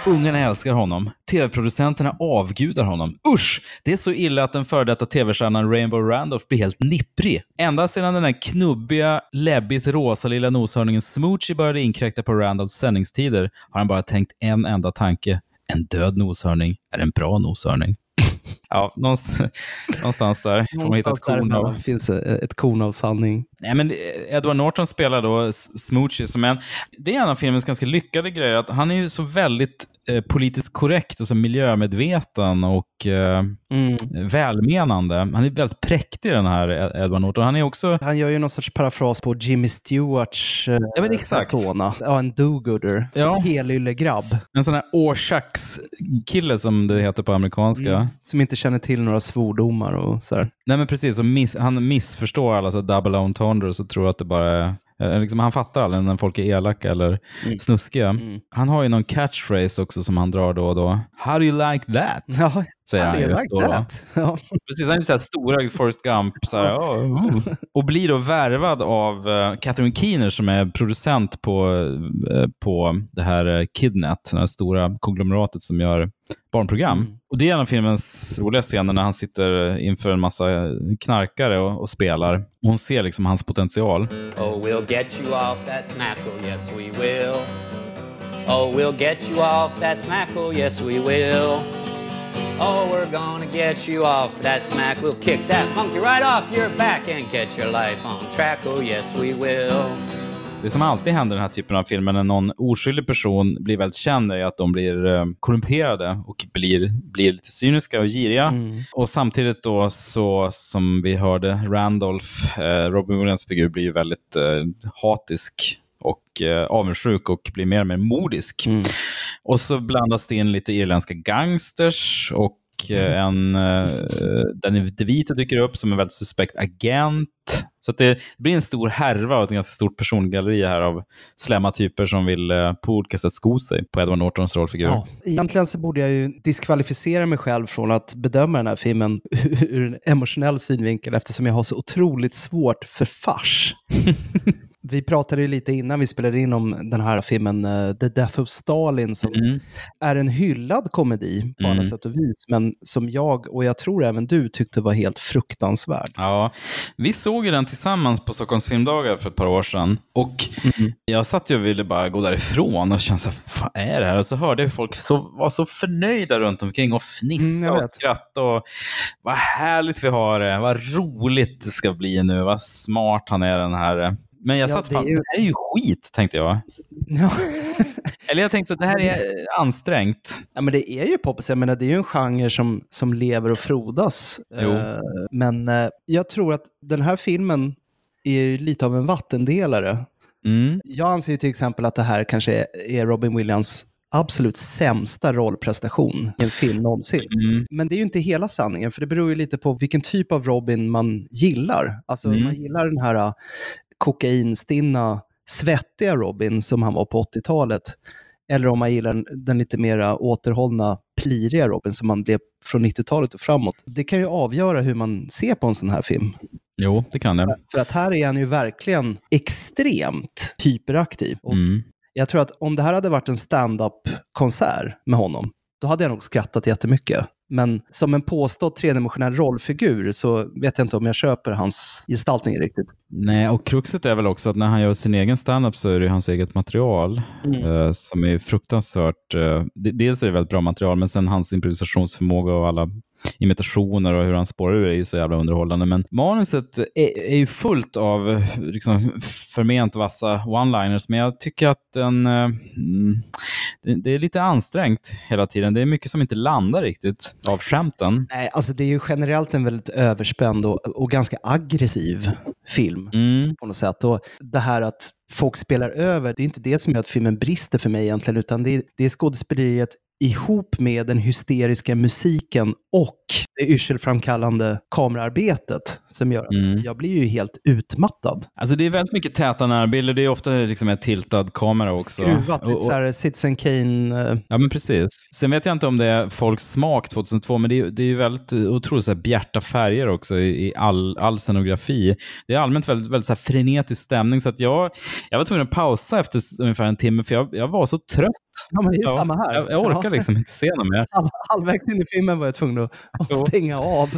Ungarna älskar honom. Tv-producenterna avgudar honom. Usch! Det är så illa att den före detta tv-stjärnan Rainbow Randolph blir helt nipprig. Ända sedan den där knubbiga, läbbigt rosa lilla noshörningen Smoochie började inkräkta på Randolphs sändningstider har han bara tänkt en enda tanke. En död noshörning är en bra noshörning. Ja, någonstans, någonstans där får man hitta ett korn av. Finns ett korn av sanning. Nej, men Edward Norton spelar då Smoochie som en... Det är en av filmens ganska lyckade grejer, att han är ju så väldigt eh, politiskt korrekt och så miljömedveten och eh, Mm. välmenande. Han är väldigt präktig den här Ed- Edward Norton. Han är också... Han gör ju någon sorts parafras på Jimmy Stewarts eh, Ja, men exakt. persona. Ja, en do-gooder. Ja. En helylle-grabb. En sån här årschax-kille som det heter på amerikanska. Mm. Som inte känner till några svordomar och sådär. Nej men precis, miss, han missförstår alla så double entendres och tror att det bara är eh, Liksom, han fattar aldrig när folk är elaka eller Mm. snuskiga. Han har ju någon catchphrase också som han drar då och då. How do you like that? Ja, Säger how han do you like that? Ja. Precis, han är så här storögd Forrest Gump. Så här, "Oh, oh." Och blir då värvad av uh, Catherine Keener som är producent på, eh, på det här uh, Kidnet, det här stora konglomeratet som gör barnprogram. Och Det är en av filmens roliga scener när han sitter inför en massa knarkare och, och spelar. Och hon ser liksom hans potential. Oh, we'll get you off that smackle, yes we will. Oh, we'll get you off that smackle, yes we will. Oh, we're gonna get you off that smack. We'll kick that monkey right off your back and get your life on track, oh yes we will. Det som alltid händer i den här typen av filmer när någon oskyldig person blir väldigt känd är att de blir eh, korrumperade och blir, blir lite cyniska och giriga. Och samtidigt då så som vi hörde Randolph, eh, Robin Williams figur, blir ju väldigt eh, hatisk och eh, avundsjuk och blir mer och mer modisk. Och så blandas det in lite irländska gangsters och en eh, Danny DeVito dyker upp som en väldigt suspekt agent. Så det blir en stor härva och ett ganska stort persongalleri här av slämma typer som vill eh, på olika sätt sko sig på Edward Nortons rollfigur. Ja. Egentligen så borde jag ju diskvalificera mig själv från att bedöma den här filmen ur en emotionell synvinkel eftersom jag har så otroligt svårt för fars. Vi pratade ju lite innan vi spelade in om den här filmen eh, The Death of Stalin som är en hyllad komedi på alla Mm. sätt och vis, men som jag och jag tror även du tyckte var helt fruktansvärd. Ja, vi såg ju den tillsammans på Stockholms filmdagar för ett par år sedan. Och Mm. jag satt ju och ville bara gå därifrån och kände så här, vad är det här? Och så hörde jag folk så, var så förnöjda runt omkring och Mm, fnissade jag och vet. skrattade. Och, vad härligt vi har det, vad roligt det ska bli nu, vad smart han är den här. Men jag Ja, satt det fan, är ju- det här är ju skit, tänkte jag. Ja. Eller jag tänkte att det här är ansträngt. Ja, men det är ju poppis. Jag menar, det är ju en genre som, som lever och frodas. Jo. Eh, men eh, jag tror att den här filmen är ju lite av en vattendelare. Mm. Jag anser till exempel att det här kanske är, Robin Williams absolut sämsta rollprestation i en film någonsin. Mm. Men det är ju inte hela sanningen, för det beror ju lite på vilken typ av Robin man gillar. Alltså Mm. man gillar den här kokainstinna, svettiga Robin som han var på 80-talet, eller om man gillar den, lite mera återhållna, pliriga Robin som man blev från 90-talet och framåt. Det kan ju avgöra hur man ser på en sån här film. Jo, det kan det. För att här är han ju verkligen extremt hyperaktiv. Och Mm. Jag tror att om det här hade varit en stand-up-konsert med honom, då hade jag nog skrattat jättemycket. Men som en påstådd tredimensionell rollfigur så vet jag inte om jag köper hans gestaltning riktigt. Nej, och kruxet är väl också att när han gör sin egen standup så är det hans eget material Mm. eh, som är fruktansvärt... Eh, de- dels är det väldigt bra material, men sen hans improvisationsförmåga och alla imitationer och hur han spårar ur är ju så jävla underhållande. Men manuset är, är ju fullt av liksom, förment vassa one-liners, men jag tycker att den... Eh, mm, det, det är lite ansträngt hela tiden. Det är mycket som inte landar riktigt av skämten. Nej, alltså det är ju generellt en väldigt överspänd och, och ganska aggressiv film Mm. på något sätt. Och det här att folk spelar över, det är inte det som gör att filmen brister för mig egentligen, utan det är, det är skådespeleriet ihop med den hysteriska musiken och det yrselframkallande kamerarbetet som gör att Mm. jag blir ju helt utmattad. Alltså det är väldigt mycket täta närbilder. Det är ofta liksom en tiltad kamera också. Skruvat, Och- och- så här Citizen Kane. eh, Ja, men precis. Sen vet jag inte om det är folks smak 2002, men det är, det är ju väldigt otroligt så här bjärta färger också i, i all, all scenografi. Det är allmänt väldigt, väldigt så här frenetisk stämning, så att jag, jag var tvungen att pausa efter ungefär en timme, för jag, jag var så trött. Ja, men det är Ja, samma här. Jag, jag orkar Liksom inte se något mer. Halv, halvvägs in i filmen var jag tvungen att, att stänga av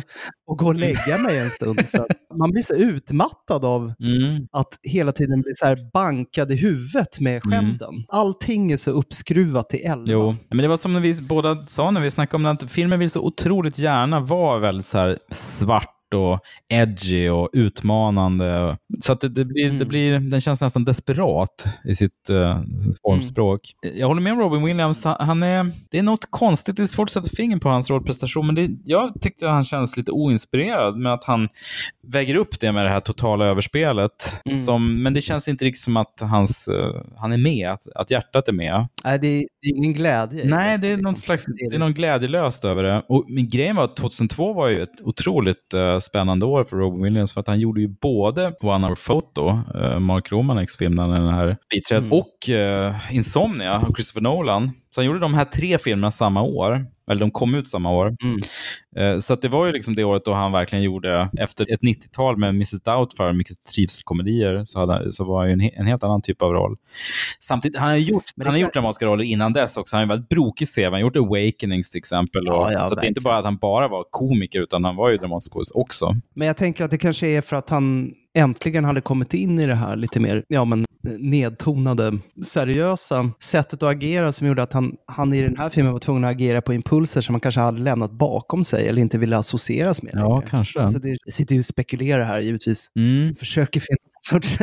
och gå och lägga mig en stund. För man blir så utmattad av Mm. att hela tiden bli så här bankad i huvudet med skämten. Allting är så uppskruvat till elva. Jo, men det var som när vi båda sa när vi snackade om att filmen vill så otroligt gärna vara väldigt så här svart och edgy och utmanande. Så att det, det blir, det blir, den känns nästan desperat i sitt uh, formspråk. Jag håller med om Robin Williams. Han, han är, det är något konstigt, det är svårt att sätta fingret på hans rollprestation, men det, jag tyckte han känns lite oinspirerad med att han väger upp det med det här totala överspelet. Som, men det känns inte riktigt som att hans, uh, han är med, att, att hjärtat är med. Nej, det är, det är ingen glädje. Nej, det är, liksom. något slags, det är något glädjelöst över det. Och min grejen var att 2002 var ju ett otroligt eh, spännande år för Robin Williams för att han gjorde ju både One Hour Photo, uh, Mark Romaneks film, den här biträdet, Mm. och eh, Insomnia Christopher Nolan. Så han gjorde de här tre filmerna samma år. Eller de kom ut samma år. Mm. Eh, Så det var ju liksom det året då han verkligen gjorde, efter ett 90-tal med Mrs Doubtfire, mycket trivselkomedier, så, hade, så var han ju en, en helt annan typ av roll. Samtidigt, han har gjort, han har gjort dramatiska roller innan dess också. Han ju väldigt brokig CV. Han har gjort Awakenings till exempel. Och, Ja, ja, så det är inte bara att han bara var komiker, utan han var ju dramatisk också. Men jag tänker att det kanske är för att han äntligen hade kommit in i det här lite mer ja, men, nedtonade, seriösa sättet att agera som gjorde att han, han i den här filmen var tvungen att agera på impulser som han kanske hade lämnat bakom sig eller inte ville associeras med. Ja, kanske. Alltså det jag sitter ju och spekulerar här givetvis. Mm. Försöker finna en sorts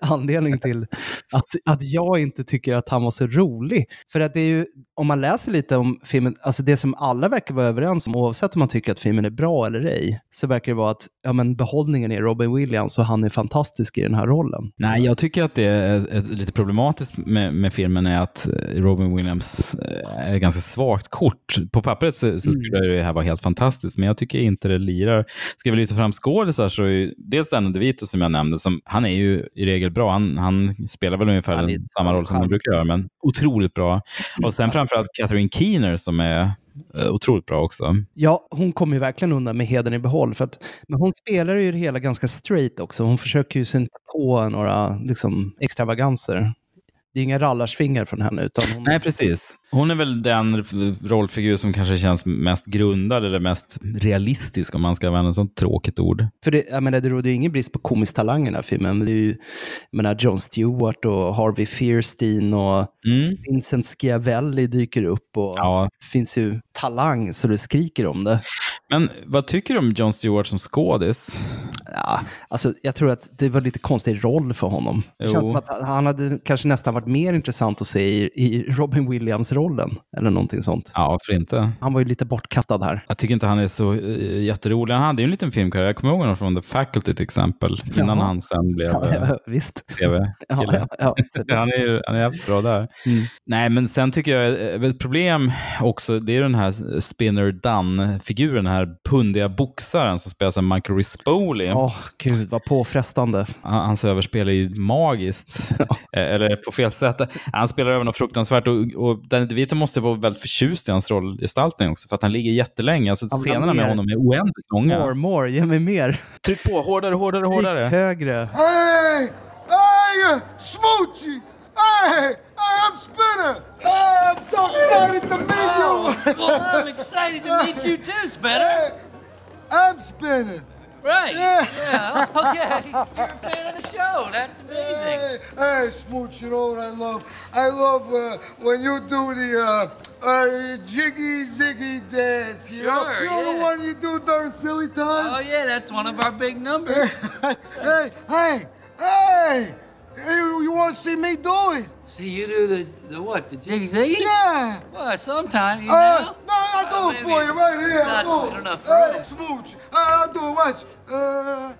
anledning till att, att jag inte tycker att han var så rolig. För att det är ju, om man läser lite om filmen, alltså det som alla verkar vara överens om, oavsett om man tycker att filmen är bra eller ej, så verkar det vara att ja, men behållningen är Robin Williams och han är fantastisk i den här rollen. Nej, jag tycker att det är, lite problematiskt med, med filmen är att eh, Robin Williams eh, är ganska svagt kort. På pappret så, så skulle det här vara helt fantastiskt, men jag tycker inte det lirar. Ska vi lyfta fram skådisar så är ju dels Danny DeVito som jag nämnde, som, han är ju i regel bra. Han, han spelar väl ungefär samma roll som han brukar göra, men otroligt bra. Och sen framförallt Catherine Keener som är eh, otroligt bra också. Ja, hon kommer ju verkligen undan med heden i behåll. För att, men hon spelar ju det hela ganska straight också. Hon försöker ju inte på några liksom, extravaganser. Det är inga rallarsvingar från henne. Utan hon, Nej, precis. Hon är väl den rollfigur som kanske känns mest grundad eller mest realistisk, om man ska använda ett sånt tråkigt ord. För det, jag menar, det råder ju ingen brist på komisk talang i den här filmen. Det är ju, jag menar, Jon Stewart och Harvey Fierstein och Vincent Schiavelli dyker upp. Och Ja. Det finns ju talang så det skriker om det. Men vad tycker du om Jon Stewart som skådis? Ja, alltså, jag tror att det var lite konstig roll för honom. Det Jo. känns som att han hade kanske nästan varit mer intressant att se i, i Robin Williams-rollen. Eller någonting sånt. Ja, varför inte? Han var ju lite bortkastad här. Jag tycker inte han är så uh, jätterolig. Han hade ju en liten filmkarriär. Jag kommer ihåg honom från The Faculty till exempel. Innan Jaha. han sen blev Ja, eh, ja, visst. tv-kille. Ja, ja, ja. han är ju han är jävligt bra där. Mm. Nej, men sen tycker jag eh, ett problem också, det är den här Spinner Dunn-figuren, den här pundiga boxaren som spelas av Michael Rispoli. Åh, gud vad påfrestande. Han- Hans överspel är ju magiskt. Eh, Eller på fel sätt. Han spelar över något fruktansvärt och, och Danny DeVito måste vara väldigt förtjust i hans rollgestaltning också, för att han ligger jättelänge. Alltså, Han scenerna med honom är oändligt långa. More, more, ge mig mer. Tryck på, hårdare, hårdare, hårdare. Högre. Hey! Hey! Smoochie! Hey! Hey, I'm Spinner! Hey, I'm so excited to meet you! well, I'm excited to meet you too, Spinner. I'm Spinner. Right. Yeah. Yeah. Okay. You're a fan of the show. That's amazing. Hey, hey, Smooch, you know what I love? I love uh, when you do the uh, uh, jiggy ziggy dance. You know, Sure, you know the one you do during silly time. Oh yeah, that's one of our big numbers. hey, hey, hey! You, you want to see me do it? See, you do the the what? The jiggy ziggy? Yeah. Well, sometime you Uh, know. no, I'll do it for you right here. not I'll do it. good enough for Hey. Smooch, uh, I'll do it. Watch. Uh,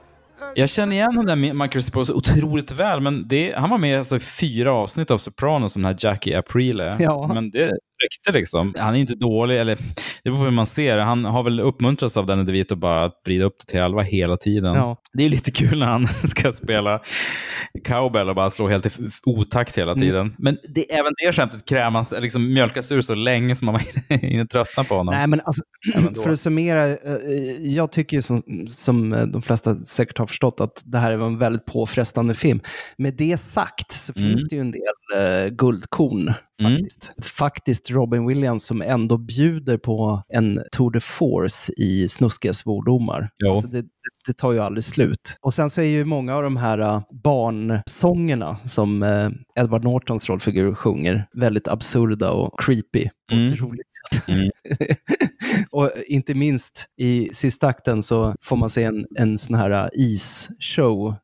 Jag känner igen den där Michael så otroligt väl, men det, han var med alltså, i fyra avsnitt av Sopranos, den här Jackie Aprile. Ja. Men det räckte liksom. Han är inte dålig, eller det beror på hur man ser det. Han har väl uppmuntrats av Danny DeVito bara att vrida upp det till elva hela tiden. Ja. Det är lite kul när han ska spela cowbell och bara slå helt i otakt hela Mm. tiden. Men det, även det skämtet krämas, liksom mjölkas ur så länge som man hinner tröttna på honom. Nej, men alltså, för att summera, eh, jag tycker ju som, som eh, de flesta säkert har förstått att det här var en väldigt påfrestande film. Med det sagt så Mm. finns det ju en del eh, guldkorn faktiskt. Faktiskt Robin Williams som ändå bjuder på en tour de force i snuskiga svordomar. Alltså det, det, tar ju aldrig slut. Och sen så är ju många av de här uh, barnsångerna som eh, Edward Nortons rollfigur sjunger väldigt absurda och creepy på Mm. ett roligt sätt. Mm. Och inte minst i sista akten så får man se en, en sån här uh, isshow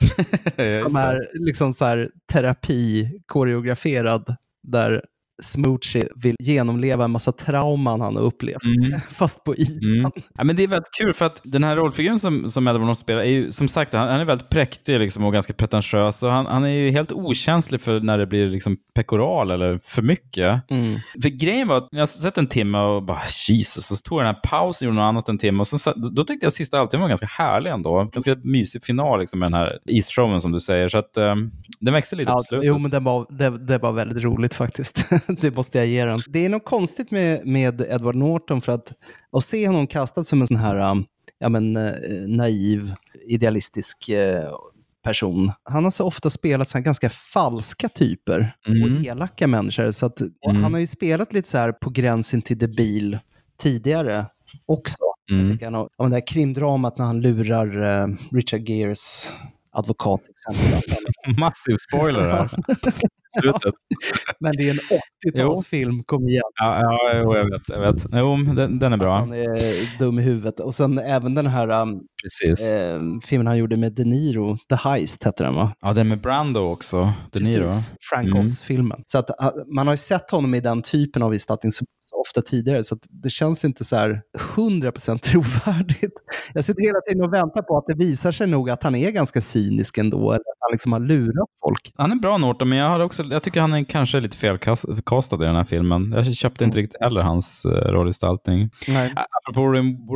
som är liksom så här terapi koreograferad där Smoochie vill genomleva en massa trauman han har upplevt, Mm. fast på ytan. Mm. Ja, men det är väldigt kul för att den här rollfiguren som, som Edward Norton spelar är ju som sagt han, han är väldigt präktig liksom, och ganska pretentiös. Och han, han är ju helt okänslig för när det blir liksom pekoral eller för mycket. Mm. För grejen var att jag sett en timme och bara Jesus, så tog jag den här pausen och gjorde något annat en timme. Och sen, då tyckte jag sista halvtimmen var ganska härlig ändå. Ganska mysig final liksom, med den här isshowen som du säger. Så att um, den växte lite Ja, på slutet. jo, men det var, det, det var väldigt roligt faktiskt. det måste jag ge den. Det är något konstigt med, med Edward Norton för att, att se honom kastad som en sån här um, ja, men, eh, naiv, idealistisk eh, person. Han har så ofta spelat så här ganska falska typer och elaka människor. Så att, Mm. Han har ju spelat lite så här på gränsen till debil tidigare också. Mm. Jag tycker han har, ja, det här krimdramat när han lurar eh, Richard Geres advokat exempel. Massiv spoiler här. slutet. Men det är en 80-talsfilm, kom igen. Ja, ja jag vet. Jag vet. Jo, den, den är bra. Han är dum i huvudet. Och sen även den här um, Precis. eh, filmen han gjorde med De Niro, The Heist hette den va? Ja, den med Brando också. De Niro. Precis, Frank Mm. Så att, uh, man har ju sett honom i den typen av gestaltning så, så ofta tidigare, så det känns inte så här 100% trovärdigt. Jag sitter hela tiden och väntar på att det visar sig nog att han är ganska cynisk ändå, eller att han liksom har lurat folk. Han är bra Norton, men jag, hade också, jag tycker han är kanske lite felkastad i den här filmen. Jag köpte inte riktigt heller hans uh, rollgestaltning. Nej. Apropå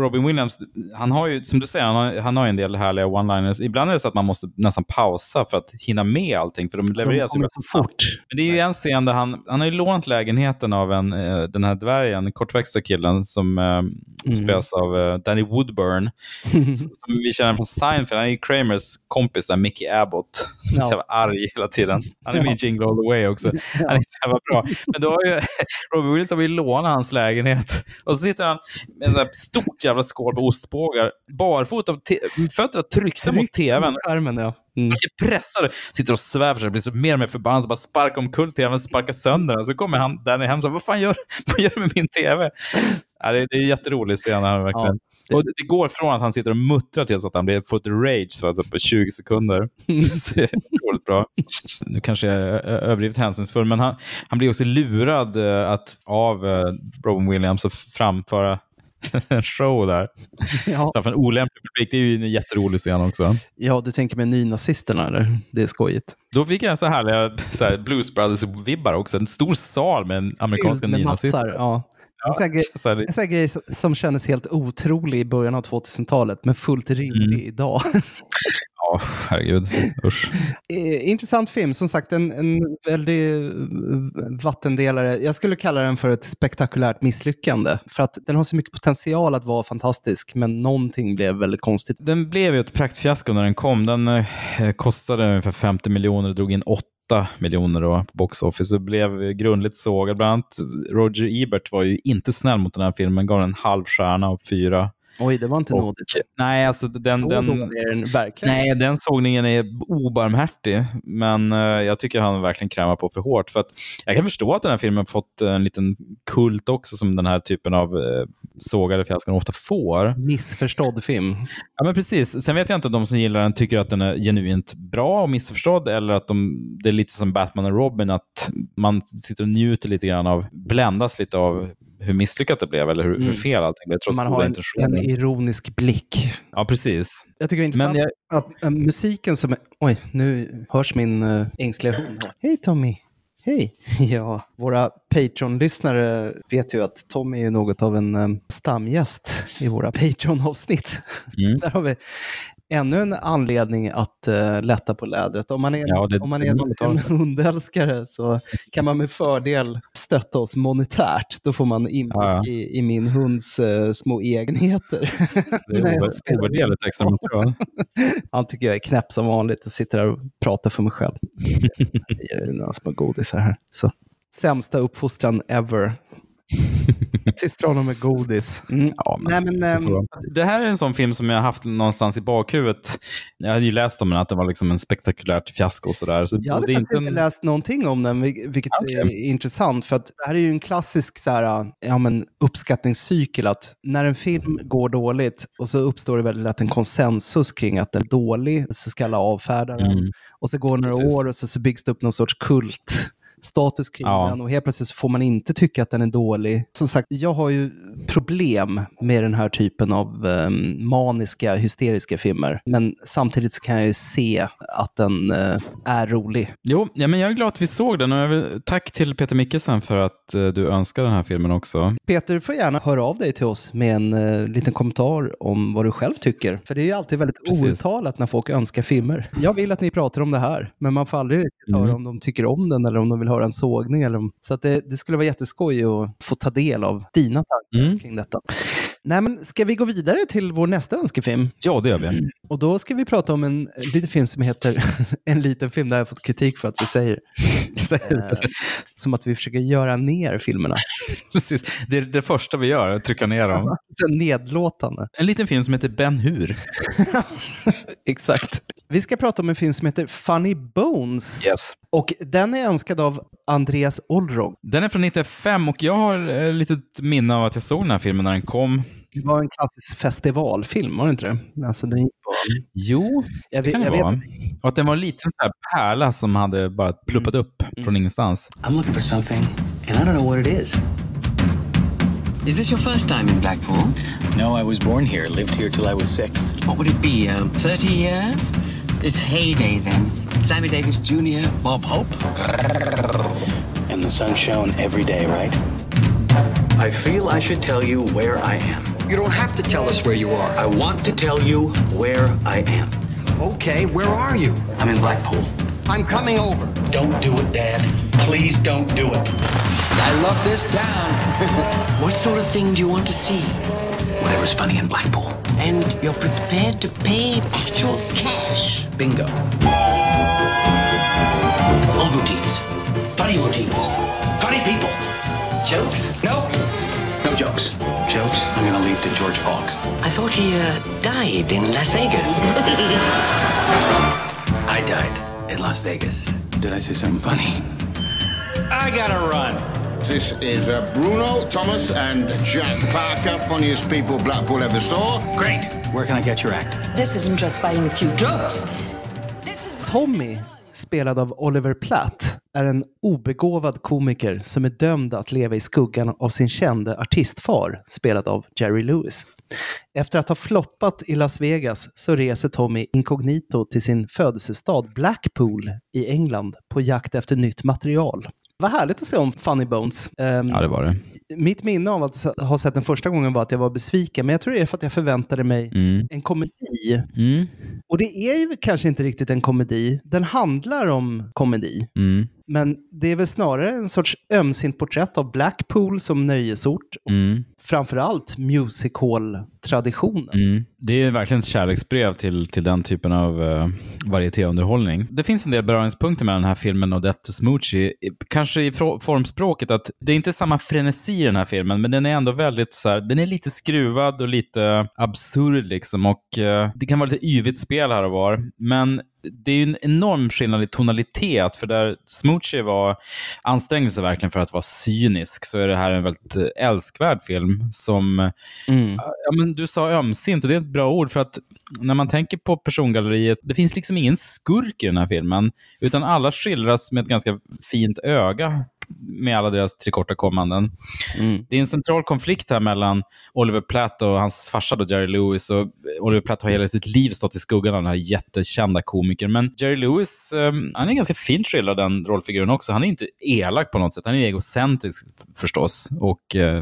Robin Williams, han har ju, som du säger, han har, han har ju en del härliga one-liners. Ibland är det så att man måste nästan pausa för att hinna med allting, för de levereras ju kommer väldigt fort. Men det är ju en scen där han, han har ju lånat lägenheten av en, eh, den här dvärgen, kortväxta killen, som eh, spelas av eh, Danny Woodburn. som vi känner från Seinfeld. Han är ju Kramers kompis, där, Mickey Abbott, som är så jävla arg hela tiden. Han är med i Jingle All The Way också. Han är så jävla bra. Men då har ju Robin Williams har ju lånat hans lägenhet. Och så sitter han med en sån här stort jävla skål på ostbågar, barfota, på te- fötterna tryckta mot tvn. Skärmen, ja. Mm. Pressar, sitter och svävar sig, blir så mer och mer förbannad, så bara sparkar omkull tvn, sparkar sönder den. Så kommer han Danny hem och säger, vad fan gör, vad gör du med min tv? Ja, det, är- det är en jätterolig scen här verkligen. Och det, det går från att han sitter och muttrar till att han blir fått rage så alltså på 20 sekunder. Så det är otroligt bra. Nu kanske jag är överdrivet hänsynsfull, men han, han blir också lurad eh, att, av eh, Robin Williams att framföra en show där. Ja. Framför en olämplig publik. Det är ju en jätterolig scen också. ja, du tänker med nynazisterna, eller? Det är skojigt. Då fick jag så härliga så här, Blues Brothers-vibbar också. En stor sal med en amerikanska Fylld med nynazister. massar, ja. En sån här grej- en sån grej som kändes helt otrolig i början av 2000-talet, men fullt rimlig Mm. idag. Ja, herregud. Usch. Eh, Intressant film, som sagt en, en väldig eh, vattendelare. Jag skulle kalla den för ett spektakulärt misslyckande, för att den har så mycket potential att vara fantastisk, men någonting blev väldigt konstigt. Den blev ju ett praktfiasko när den kom. Den eh, kostade ungefär 50 miljoner och drog in 8 miljoner då på box office och blev grundligt sågad. Bland annat Roger Ebert var ju inte snäll mot den här filmen, gav den en halv stjärna av fyra. Oj, det var inte Och- nådigt. Nej, alltså den... så den den verkligen. Nej, den sågningen är obarmhärtig, men eh, jag tycker han verkligen krämar på för hårt. För att jag kan förstå att den här filmen fått en liten kult också, som den här typen av eh, sågade fiaskon ofta får. Missförstådd film. Ja, men precis. Sen vet jag inte om de som gillar den tycker att den är genuint bra och missförstådd, eller att de, det är lite som Batman och Robin, att man sitter och njuter lite grann av, bländas lite av hur misslyckat det blev, eller hur, hur Mm. fel allting blev, trots Man har en, en ironisk blick. Ja, precis. Jag tycker det är intressant jag, att äh, musiken som är... Oj, nu hörs min äh, ängsliga hund. Hej Tommy! Hej! Ja, våra Patreon-lyssnare vet ju att Tommy är något av en äh, stamgäst i våra Patreon-avsnitt. Mm. Där har vi ännu en anledning att äh, lätta på lädret. Om man är, Ja, det- om man är en, en hundälskare så kan man med fördel stötta oss monetärt. Då får man inblick Ja, i, i min hunds äh, små egenheter. det är ovärderligt extra material. Han tycker jag är knäpp som vanligt och sitter där och pratar för mig själv. Jag ger några små godisar här. Så. Sämsta uppfostran ever. Tystra honom med godis. Mm. Ja, men, Nej, men, ehm, det här är en sån film som jag har haft någonstans i bakhuvudet. Jag hade ju läst om den, att det var liksom en spektakulärt fiasko och sådär. Så Jag hade faktiskt inte en- läst någonting om den, vil- vilket är intressant. För att det här är ju en klassisk så här, ja, men, uppskattningscykel. Att när en film går dåligt och så uppstår det väldigt lätt en konsensus kring att den är dålig, så ska alla avfärda den. Mm. Och så går det några Precis. år och så, så byggs det upp någon sorts kult status kring Ja. den och helt plötsligt så får man inte tycka att den är dålig. Som sagt, jag har ju problem med den här typen av ehm, maniska, hysteriska filmer. Men samtidigt så kan jag ju se att den eh, är rolig. Jo, ja, men jag är glad att vi såg den och vill, tack till Peter Mickelsen för att eh, du önskar den här filmen också. Peter, du får gärna höra av dig till oss med en eh, liten kommentar om vad du själv tycker. För det är ju alltid väldigt Precis. outtalat när folk önskar filmer. Jag vill att ni pratar om det här, men man får aldrig riktigt höra Mm. om de tycker om den eller om de vill höra en sågning. Eller. Så att det, det skulle vara jätteskoj att få ta del av dina tankar Mm. kring detta. Nej, men ska vi gå vidare till vår nästa önskefilm? Ja, det gör vi. Och då ska vi prata om en liten film som heter En liten film, där jag fått kritik för att vi säger. Eh, som att vi försöker göra ner filmerna. Precis. Det är det första vi gör, att trycka ner dem. Så nedlåtande. En liten film som heter Ben Hur. Exakt. Vi ska prata om en film som heter Funny Bones. Yes. Och den är önskad av Andreas Olrog. Den är från 95 och jag har ett litet minne av att jag såg den här filmen när den kom. Det var en klassisk festivalfilm, var det inte det? Alltså, den gick på... Jo, Jag det vet- kan det jag vet vara. inte. Och att den var en liten så här pärla som hade bara pluppat upp från ingenstans. I'm looking for something, and I don't know what it is. Is this your first time in Blackpool? No, I was born here, lived here till I was six. What would it be, um, 30 years? It's heyday then. Sammy Davis Jr., Bob Hope. And the sun shone every day, right? I feel I should tell you where I am. You don't have to tell us where you are. I want to tell you where I am. Okay, where are you? I'm in Blackpool. I'm coming over. Don't do it, Dad. Please don't do it. I love this town. what sort of thing do you want to see? Whatever's funny in Blackpool. And you're prepared to pay actual cash. Bingo. Old routines. Funny routines. Funny people. Jokes? No. To George Fox. I thought he uh, died in Las Vegas. I died in Las Vegas. Did I say something funny? I gotta run. This is uh, Bruno, Thomas, and Jack Parker, funniest people Blackpool ever saw. Great. Where can I get your act? This isn't just buying a few jokes. Tommy, spelad av Oliver Platt, är en obegåvad komiker som är dömd att leva i skuggan av sin kände artistfar, spelad av Jerry Lewis. Efter att ha floppat i Las Vegas så reser Tommy inkognito till sin födelsestad Blackpool i England på jakt efter nytt material. Vad härligt att se om Funny Bones. Ehm, Ja, det var det. mitt minne av att ha sett den första gången var att jag var besviken, men jag tror det är för att jag förväntade mig Mm. en komedi. Mm. Och det är ju kanske inte riktigt en komedi. Den handlar om komedi. Mm. Men det är väl snarare en sorts ömsint porträtt av Blackpool som nöjesort. Och Mm. framförallt musical-traditionen. Mm. Det är verkligen ett kärleksbrev till, till den typen av uh, varietéunderhållning. Det finns en del beröringspunkter med den här filmen och Death to Smoochie. Kanske i formspråket att det är inte samma frenesi i den här filmen, men den är ändå väldigt så här, den är lite skruvad och lite absurd liksom och eh, det kan vara lite yvigt spel här och var. Men det är en enorm skillnad i tonalitet, för där Smoochie var, ansträngde sig verkligen för att vara cynisk, så är det här en väldigt eh, älskvärd film som, ja, men du sa ömsint, och det är ett bra ord, för att när man tänker på persongalleriet, det finns liksom ingen skurk i den här filmen, utan alla skildras med ett ganska fint öga med alla deras tillkortakommanden. Det är en central konflikt här mellan Oliver Platt och hans farsa då, Jerry Lewis. Och Oliver Platt har hela sitt liv stått i skuggan av den här jättekända komikern. Men Jerry Lewis, eh, han är ganska fint skildrad, den rollfiguren också. Han är inte elak på något sätt. Han är egocentrisk förstås. Och eh,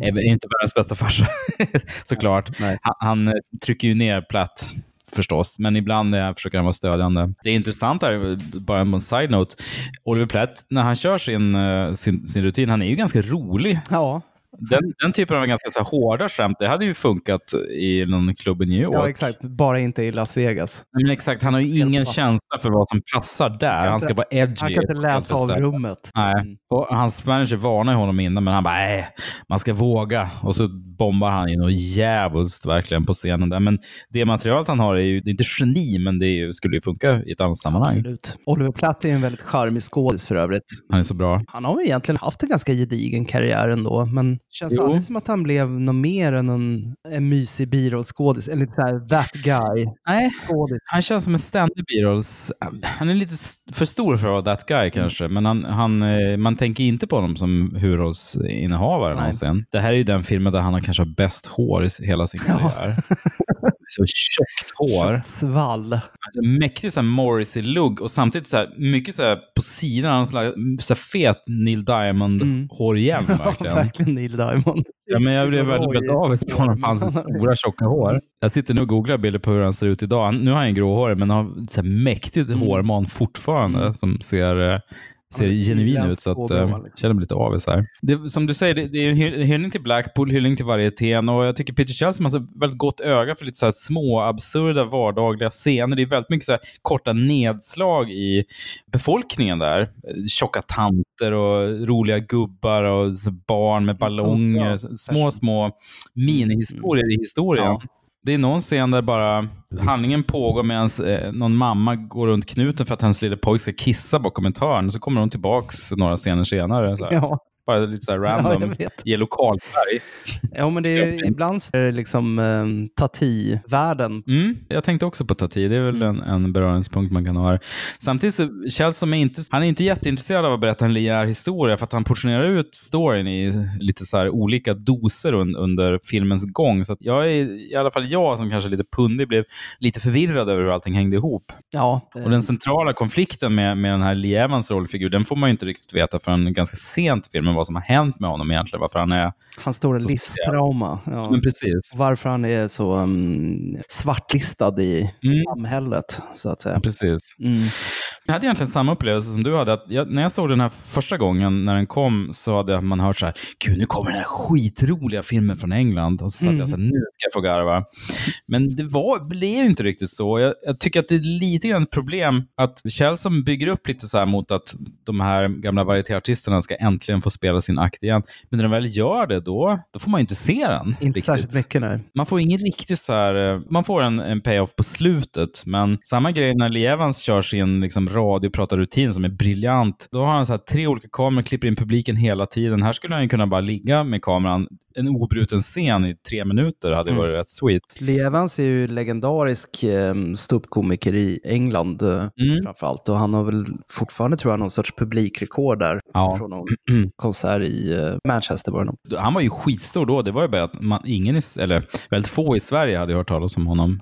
är väl inte världens bästa farsa, såklart. Han, han trycker ju ner Platt förstås, men ibland eh, försöker han vara stödjande. Det är intressant här, bara en side-note, Oliver Platt, när han kör sin, eh, sin, sin rutin, han är ju ganska rolig. Ja den, den typen av ganska så här, hårda skämt, det hade ju funkat i någon klubb i New York. Ja, exakt. Bara inte i Las Vegas. Men exakt, han har ju ingen fast. känsla för vad som passar där. Han ska vara edgy. Han kan inte läsa av rummet. Nej. Och hans manager varnar honom innan, men han bara, nej, man ska våga. Och så bombar han in och djävulskt verkligen på scenen där. Men det materialet han har är ju, det är inte geni, men det ju, skulle ju funka i ett annat sammanhang. Absolut. Oliver Platt är en väldigt charmig skådis för övrigt. Han är så bra. Han har egentligen haft en ganska gedigen karriär ändå, men känns Jo. aldrig som att han blev något mer än en, en mysig birollskådis. Eller lite såhär, that guy. Nej, skådis. han känns som en ständig Beatles. Han är lite för stor för att vara that guy kanske, men han, han, eh, man tänker inte på honom som huvudrollsinnehavare någonsin. Det här är ju den filmen där han har kanske har bäst hår i hela sin karriär. så tjockt hår. Tjockt svall. Alltså, mäktig så här Morrissey-lugg och samtidigt så här, mycket så här på sidan, han slags, så här fet Neil Diamond-hår igen verkligen. Ja, verkligen Neil Diamond. Ja, men jag blev väldigt, avis på honom, hans stora tjocka hår. Jag sitter nu och googlar bilder på hur han ser ut idag. Nu har han gråhårig, men han har så här mäktigt hårman fortfarande som ser, eh, ser genuin ut. Så att, två eh, jag liksom. känner mig lite avis här. Det, som du säger, det, det är en hy- hyllning till Blackpool, hyllning till varietén och jag tycker Peter Chelsea har så väldigt gott öga för lite så här små, absurda, vardagliga scener. Det är väldigt mycket så korta nedslag i befolkningen där. Tjocka tanter och roliga gubbar och barn med ballonger. Små, små minihistorier i historien. Ja. Det är någon scen där bara handlingen pågår medan eh, någon mamma går runt knuten för att hennes lille pojke ska kissa bakom ett hörn. Så kommer hon tillbaks några scener senare. Så här. Ja. Bara lite så här Ja, random. jag vet. Ge lokalfärg. Ja, men det är, ibland så är det liksom um, Tati-världen. Mm, jag tänkte också på Tati. Det är väl en, en beröringspunkt man kan ha här. Samtidigt så känns som är inte, han är inte jätteintresserad av att berätta en linjär historia för att han portionerar ut storyn i lite så olika doser un, under filmens gång. Så jag är, i alla fall jag som kanske är lite pundig, blev lite förvirrad över hur allting hängde ihop. Ja. Och den centrala konflikten med, med den här Lee Evans rollfigur, den får man ju inte riktigt veta förrän ganska sent i filmen vad som har hänt med honom egentligen. Varför han är... Hans stora livstrauma. Ja. Men precis. Varför han är så um, svartlistad i Mm. samhället, så att säga. Precis. Mm. Jag hade egentligen samma upplevelse som du hade. Att jag, när jag såg den här första gången när den kom så hade man hört så här, gud nu kommer den här skitroliga filmen från England. Och så satt Mm. jag så här, nu ska jag få garva. Men det var, blev inte riktigt så. Jag, jag tycker att det är lite grann ett problem att Kjellson bygger upp lite så här mot att de här gamla varietéartisterna ska äntligen få spela sin akt igen. Men när de väl gör det, då, då får man ju inte se den. Inte riktigt. särskilt mycket, nej. Man får ingen riktig så här, eh, man får en, en payoff på slutet, men samma grej när Lee Evans kör sin liksom, radiopratarrutin som är briljant. Då har han så här, tre olika kameror, klipper in publiken hela tiden. Här skulle han ju kunna bara ligga med kameran, en obruten scen i tre minuter hade Mm. varit rätt sweet. Lee Evans är ju legendarisk um, ståuppkomiker i England eh, Mm. framförallt. Och han har väl fortfarande, tror jag, någon sorts publikrekord där. Ja. Från någon konsert i eh, Manchester var det. Han var ju skitstor då. Det var ju bara att man, ingen, i, eller väldigt få i Sverige hade hört talas om honom.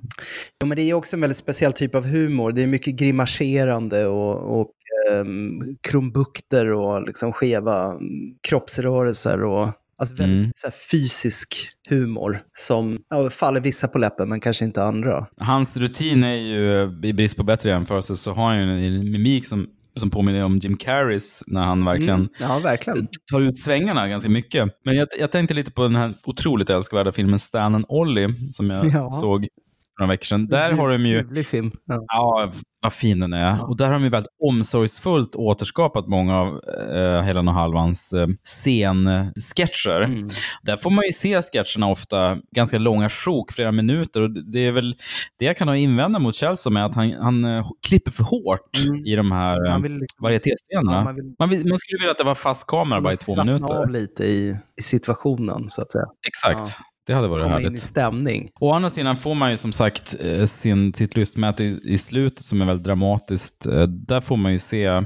Ja, men det är också en väldigt speciell typ av humor. Det är mycket grimaserande och, och um, krumbukter och liksom skeva mm, kroppsrörelser. Och, alltså väldigt Mm. så här, fysisk humor som ja, faller vissa på läppen men kanske inte andra. Hans rutin är ju, i brist på bättre jämförelse, så har han ju en mimik som, som påminner om Jim Carreys när han verkligen Mm. Ja, verkligen. tar ut svängarna ganska mycket. Men jag, jag tänkte lite på den här otroligt älskvärda filmen Stan and Ollie som jag Ja. såg för några veckor sedan. Där har de ju... Film. Ja. Ja, vad fin den är. Och där har de ju väldigt omsorgsfullt återskapat många av eh, Helan och Halvans eh, scensketcher. Mm. Där får man ju se sketcherna ofta ganska långa sjok, flera minuter. Och det är väl det jag kan ha invända mot Chelsea med, att han, han eh, klipper för hårt i de här eh, Man liksom-. Ja, man, man vill- vill, man skulle vilja att det var fast kamera bara i två minuter. av lite i, i situationen, så att säga. Exakt. Det hade varit Komma in i härligt. stämning. Å andra sidan får man ju som sagt eh, sin, sitt lystmäte i, i slutet som är väldigt dramatiskt. Eh, Där får man ju se eh,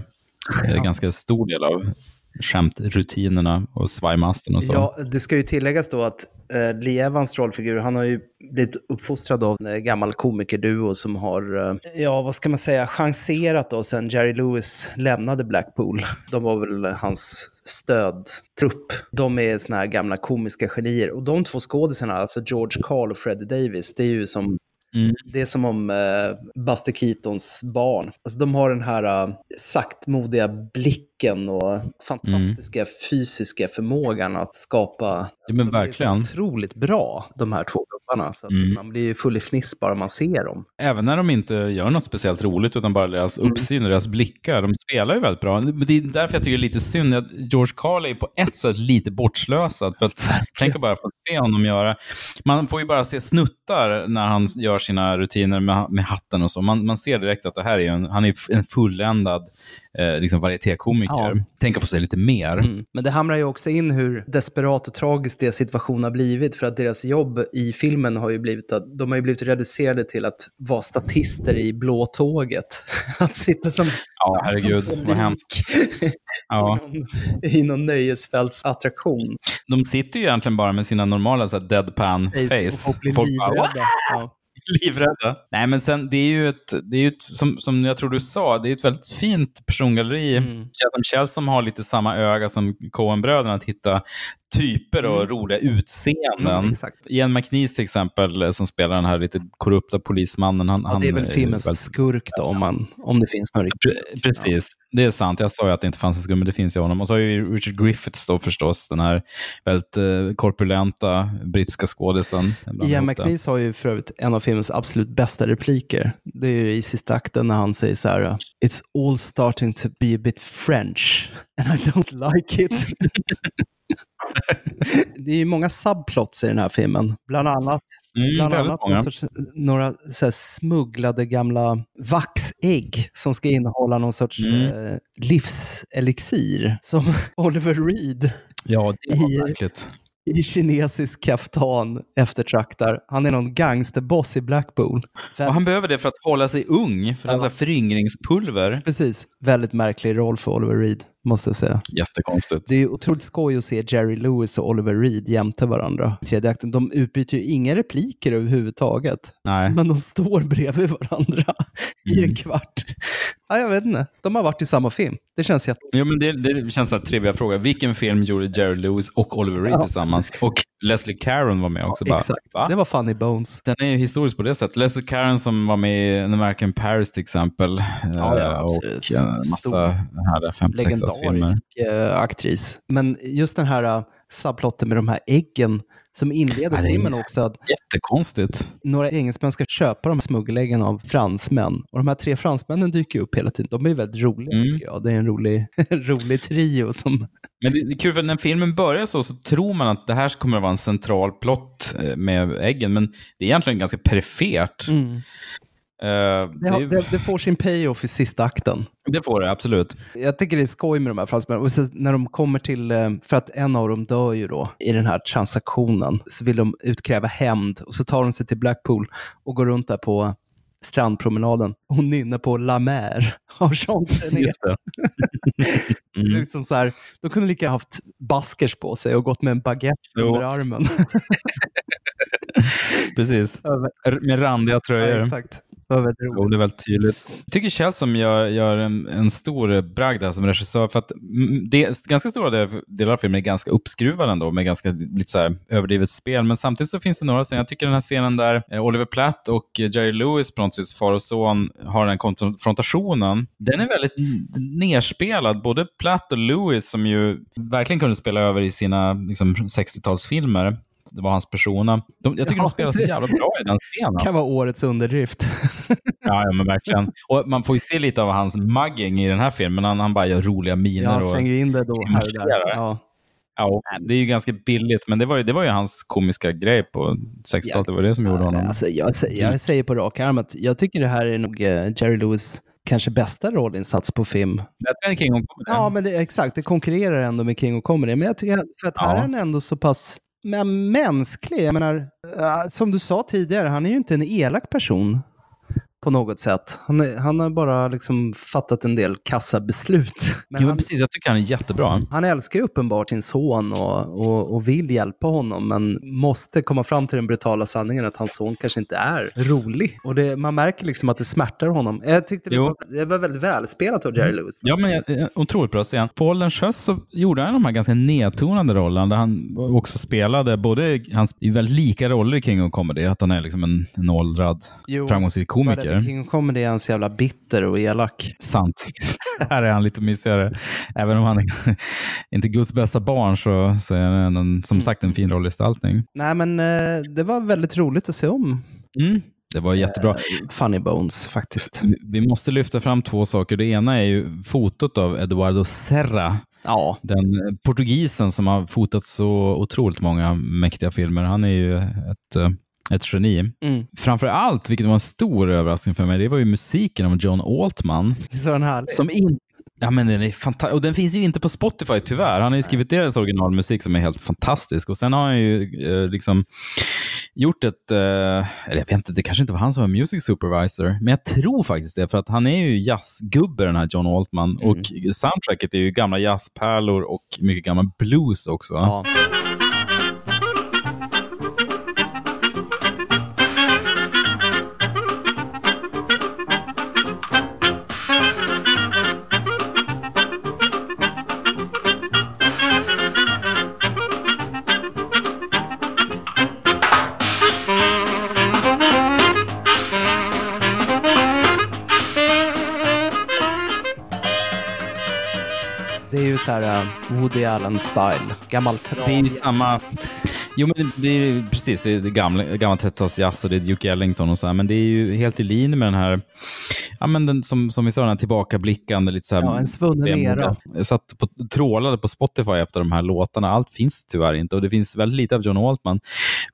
ganska stor del av skämtrutinerna och svajmasten och så. Ja, det ska ju tilläggas då att eh, Lee Evans rollfigur, han har ju blivit uppfostrad av en eh, gammal komikerduo som har, eh, ja vad ska man säga, chanserat då sen Jerry Lewis lämnade Blackpool. De var väl hans stödtrupp. De är såna här gamla komiska genier. Och de två skådisarna, alltså George Carl och Freddie Davis, det är ju som Mm. Det är som om eh, Buster Keatons barn. Alltså, de har den här uh, saktmodiga blicken och fantastiska fysiska förmågan att skapa. Ja, men är verkligen. så otroligt bra, de här två gubbarna. Så att Mm. man blir ju full i fniss bara man ser dem. Även när de inte gör något speciellt roligt, utan bara deras uppsyn och deras blickar. De spelar ju väldigt bra. Det är därför jag tycker det är lite synd att George Carlin är på ett sätt lite bortslösad. För att tänk bara få se honom göra... Man får ju bara se snuttar när han gör sina rutiner med, med hatten och så. Man, man ser direkt att det här är en, han är en fulländad eh, liksom varietékomiker. Ja. Tänk att få se lite mer. Mm. Men det hamrar ju också in hur desperat och tragiskt deras situation har blivit. För att deras jobb i filmen har ju blivit att de har ju blivit reducerade till att vara statister i blå tåget. Att sitta som, Ja, herregud, som vad hemskt. Ja. i någon nöjesfältsattraktion. De sitter ju egentligen bara med sina normala så här, deadpan face. Blir Folk bara. Ja. livrädda. Nej, men sen, det är ju ett, det är ju ett som, som jag tror du sa, det är ett väldigt fint persongalleri. Mm. Kjell som har lite samma öga som Coen-bröderna, att hitta typer och Mm. roliga utseenden. Mm. Ian McNeese till exempel, eh, som spelar den här lite korrupta polismannen. Han, Ja, det är väl filmens väldigt- skurk då, om, man, om det finns någon riktig. Pre- Precis, det är sant. Jag sa ju att det inte fanns en skum, men det finns i honom. Och så har ju Richard Griffiths då förstås, den här väldigt eh, korpulenta brittiska skådisen. Ian. McNeese har ju för övrigt en av filmens absolut bästa repliker. Det är ju i sista akten när han säger så här, It's all starting to be a bit French and I don't like it. det är ju många subplots i den här filmen. Bland annat, Mm, bland annat sorts, några så här smugglade gamla vaxägg som ska innehålla någon sorts Mm. eh, livselixir som Oliver Reed Ja, det var verkligt. I kinesisk kaftan eftertraktar. Han är någon gangsterboss i Blackpool. Och han behöver det för att hålla sig ung, för sån här föryngringspulver. Precis. Väldigt märklig roll för Oliver Reed, måste jag säga. Jättekonstigt. Det är otroligt skoj att se Jerry Lewis och Oliver Reed jämte varandra. i Tredje akten. De utbyter ju inga repliker överhuvudtaget. Nej. Men de står bredvid varandra i Mm. en kvart. Ja, jag vet inte. De har varit i samma film. Det känns jätte... Jo, men det, det känns som en trivia fråga. Vilken film gjorde Jerry Lewis och Oliver Reed Ja. tillsammans? Och Leslie Caron var med också. bara, Exakt. va? Det var Funny Bones. Den är historisk på det sättet. Leslie Caron som var med i An American Paris till exempel. Ja, ja, eh, och absolut. en massa Stor. härliga 50-60-talsfilmer. legendarisk eh, aktris. Men just den här subplotten med de här äggen som inleder Ja, filmen också. Att Jättekonstigt. några engelsmän ska köpa de här smuggeläggen av fransmän. Och de här tre fransmännen dyker upp hela tiden. De är väldigt roliga Mm. tycker jag. Det är en rolig, rolig trio som... Men det är kul för när filmen börjar så, så tror man att det här kommer att vara en central plott eh, med äggen, men det är egentligen ganska perifert. Eh, Det, det, har, det, det får sin payoff i sista akten. det får det, absolut. Jag tycker det är skoj med de här fransmännen. Och så när de kommer till, eh, för att en av dem dör ju då i den här transaktionen, så vill de utkräva hämnd. Och så tar de sig till Blackpool och går runt där på strandpromenaden och nynnar på La Mer av Jean Trenet. Mm. Liksom så här, de kunde lika haft baskers på sig och gått med en baguette Jo. under armen. Precis. Med randiga tröjor. Ja, exakt. Roligt. Jo, det är väldigt tydligt. Jag tycker Kjell som gör, gör en, en stor bragd här som regissör. För att det, ganska stora del- delar av filmen är ganska uppskruvade ändå, med ganska lite så här överdrivet spel. Men samtidigt så finns det några scener. Jag tycker den här scenen där eh, Oliver Platt och Jerry Lewis, på något sätt far och son, har den konfrontationen. Den är väldigt nerspelad. Både Platt och Lewis, som ju verkligen kunde spela över i sina liksom, 60-talsfilmer. Det var hans persona. De, jag tycker Ja, de spelar så det- jävla bra i den scenen. kan vara årets underdrift. Ja, ja, men verkligen. Och man får ju se lite av hans mugging i den här filmen. Han, han bara gör roliga miner. Ja, han och slänger in det då här och där. Ja. Ja, det är ju ganska billigt, men det var ju, det var ju hans komiska grej på 60-talet. Det var det som gjorde honom... Alltså, jag, sä- jag säger på rak arm att jag tycker det här är nog eh, Jerry Lewis kanske bästa rollinsats på film. Bättre än King of Comedy. Ja, men det, exakt. Det konkurrerar ändå med King of Comedy. Men jag tycker för att här Ja. är han ändå så pass men, mänsklig. Jag menar, eh, som du sa tidigare, han är ju inte en elak person på något sätt. Han, är, han har bara liksom fattat en del kassabeslut. Men jo, han, precis. Jag tycker han är jättebra. han älskar ju uppenbart sin son och, och, och vill hjälpa honom, men måste komma fram till den brutala sanningen att hans son kanske inte är rolig. Och det, man märker liksom att det smärtar honom. Jag tyckte det, var, det var väldigt välspelat av Jerry Lewis. Ja, men jag- otroligt bra scen. På ålderns höst så gjorde han de här ganska nedtonade rollerna där han också spelade både, han är väldigt lika roller i King of Comedy, att han är liksom en, en åldrad Jo, framgångsrik komiker. Att King Comedy är han så jävla bitter och elak. Sant. Här är han lite mysigare. Även om han är inte Guds bästa barn så, så är han en, som sagt en fin rollgestaltning. Nej, men eh, det var väldigt roligt att se om. Mm. Det var jättebra. Funny Bones faktiskt. Vi- måste lyfta fram två saker. Det ena är ju fotot av Eduardo Serra. Ja. Den eh, portugisen som har fotat så otroligt många mäktiga filmer. Han är ju ett, eh, ett geni. Mm. Framför allt, vilket var en stor överraskning för mig, det var ju musiken av John Altman. Var den härlig? Som in... Ja, men den är fantastisk. Och den finns ju inte på Spotify tyvärr. Han har ju skrivit deras originalmusik som är helt fantastisk. Och sen har han ju eh, liksom gjort ett, eh, eller jag vet inte, det kanske inte var han som var music supervisor, men jag tror faktiskt det, för att han är ju jazzgubbe den här John Altman. Och soundtracket är ju gamla jazzpärlor och mycket gammal blues också. Ja. Det är ju så här eh, Woody Allen-style. Gammalt Det är ju samma... Jo, men det, är precis. Det är gamla, gamla 30-talsjazz och det är Duke Ellington och så här, men det är ju helt i linje med den här, ja men den, som, som vi sa, den här tillbakablickande, lite så här... Ja, en svunnen era. Jag satt på, trålade på Spotify efter de här låtarna. Allt finns tyvärr inte och det finns väldigt lite av John Altman.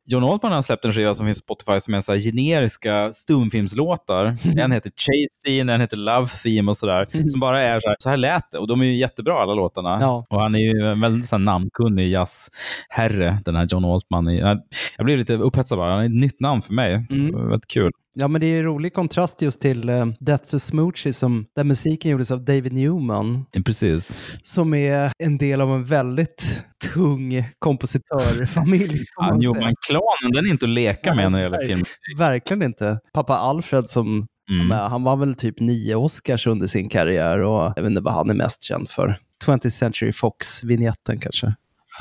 John Altman har släppt en skiva som finns på Spotify som är så generiska stumfilmslåtar. En heter Chase Scene, en heter Love Theme och sådär. Som bara är så här, så här lät det. Och de är ju jättebra alla låtarna. Ja. Och han är ju en väldigt så här, namnkunnig jazzherre, den här John Altman. Jag, blev lite upphetsad bara. Han är ett nytt namn för mig. Mm. Väldigt kul. Ja, men det är en rolig kontrast just till eh, Death to Smoochie, som, där musiken gjordes av David Newman, Precis. som är en del av en väldigt tung kompositörfamilj. Ja. Newman-klanen, den är inte att leka med när det gäller film. Verkligen inte. Pappa Alfred som Mm. han var väl typ nio Oscars under sin karriär och jag vet inte vad han är mest känd för. 20th Century Fox-vinjetten kanske.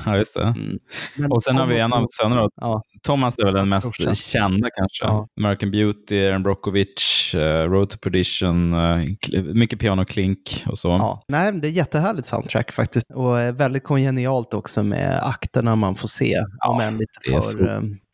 Ja, just det. Mm. Och sen har vi en av sönerna. Ja. Thomas är väl den mest kända kanske. Ja. American Beauty, Aaron Brockovich, uh, Road to Perdition, kl- mycket piano klink och så. Ja. Nej, det är jättehärligt soundtrack faktiskt. Och eh, väldigt kongenialt också med akterna man får se, om än lite för så.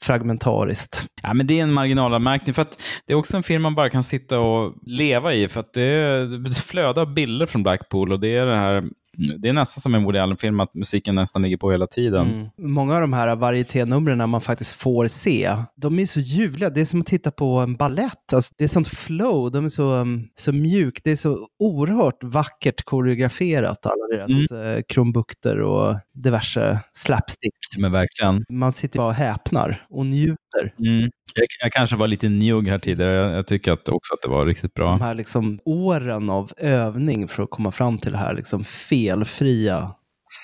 fragmentariskt. Ja, men det är en marginalanmärkning för att det är också en film man bara kan sitta och leva i för att det, är, det flödar bilder från Blackpool och det är det här det är nästan som en Woody Allen-film att musiken nästan ligger på hela tiden. Mm. Många av de här varieténumren man faktiskt får se, de är så ljuvliga. Det är som att titta på en ballett. Alltså, det är sånt flow, de är så, um, så mjukt. Det är så oerhört vackert koreograferat, alla deras eh, krumbukter och diverse slapstick. Men verkligen. Man sitter bara och häpnar och njuter. Mm. Jag, jag kanske var lite njugg här tidigare. Jag, jag tycker att också att det var riktigt bra. De här liksom åren av övning för att komma fram till det här liksom felfria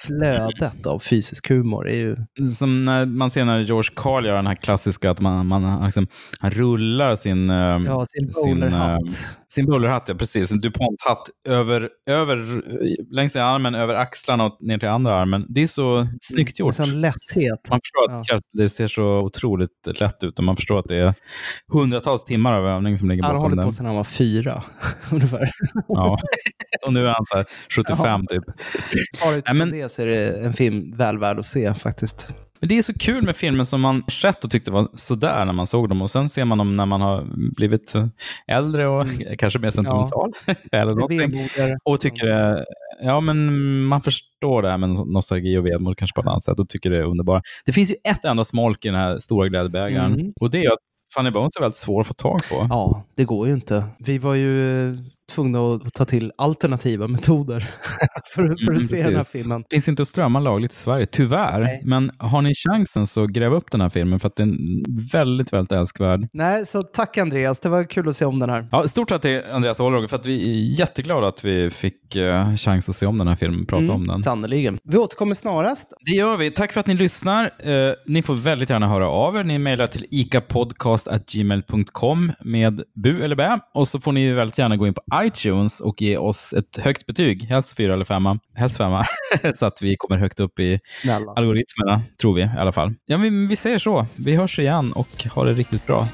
flödet av fysisk humor är ju... Som när man ser när George Carl gör den här klassiska, att man, man liksom, han rullar sin... eh, Ja, sin bowlerhatt. Sin bowlerhatt, ja precis. En DuPont-hatt över, över, längs ena armen, över axlarna och ner till andra armen. Det är så snyggt gjort. En sån lätthet. Man förstår att det krävs- det ser så otroligt lätt ut och man förstår att det är hundratals timmar av övning som ligger Han har bakom hållit den. på sedan han var fyra, ungefär. Ja. Och nu är han så här 75 Ja. typ. Bara utifrån det så är det en film väl värd att se faktiskt. Men det är så kul med filmer som man sett och tyckte var sådär när man såg dem och sen ser man dem när man har blivit äldre och kanske mer sentimental. eller någonting. Och tycker ja men man förstår det här med nostalgi och vemod kanske på ett annat sätt och tycker det är underbart. Det finns ju ett enda smolk i den här stora glädjebägaren Mm. och det är att Funny Bones är väldigt svår att få tag på. Ja, det går ju inte. Vi var ju tvungna att ta till alternativa metoder för, för att Mm, se den här precis. filmen. Finns inte att strömma lagligt i Sverige, tyvärr. Nej. Men har ni chansen så gräv upp den här filmen för att den är väldigt, väldigt älskvärd. Nej, så tack Andreas, det var kul att se om den här. Ja, stort tack till Andreas Ålroger för att vi är jätteglada att vi fick uh, chans att se om den här filmen prata Mm, om den. Sannerligen. Vi återkommer snarast. Det gör vi. Tack för att ni lyssnar. Eh, ni får väldigt gärna höra av er. Ni mejlar till icapodcast.gmail.com med bu eller bä. Och så får ni väldigt gärna gå in på iTunes och ge oss ett högt betyg. Helst fyra eller femma. Helst femma. så att vi kommer högt upp i Snälla. algoritmerna, tror vi i alla fall. Ja, men vi säger så. Vi hörs igen och ha det riktigt bra.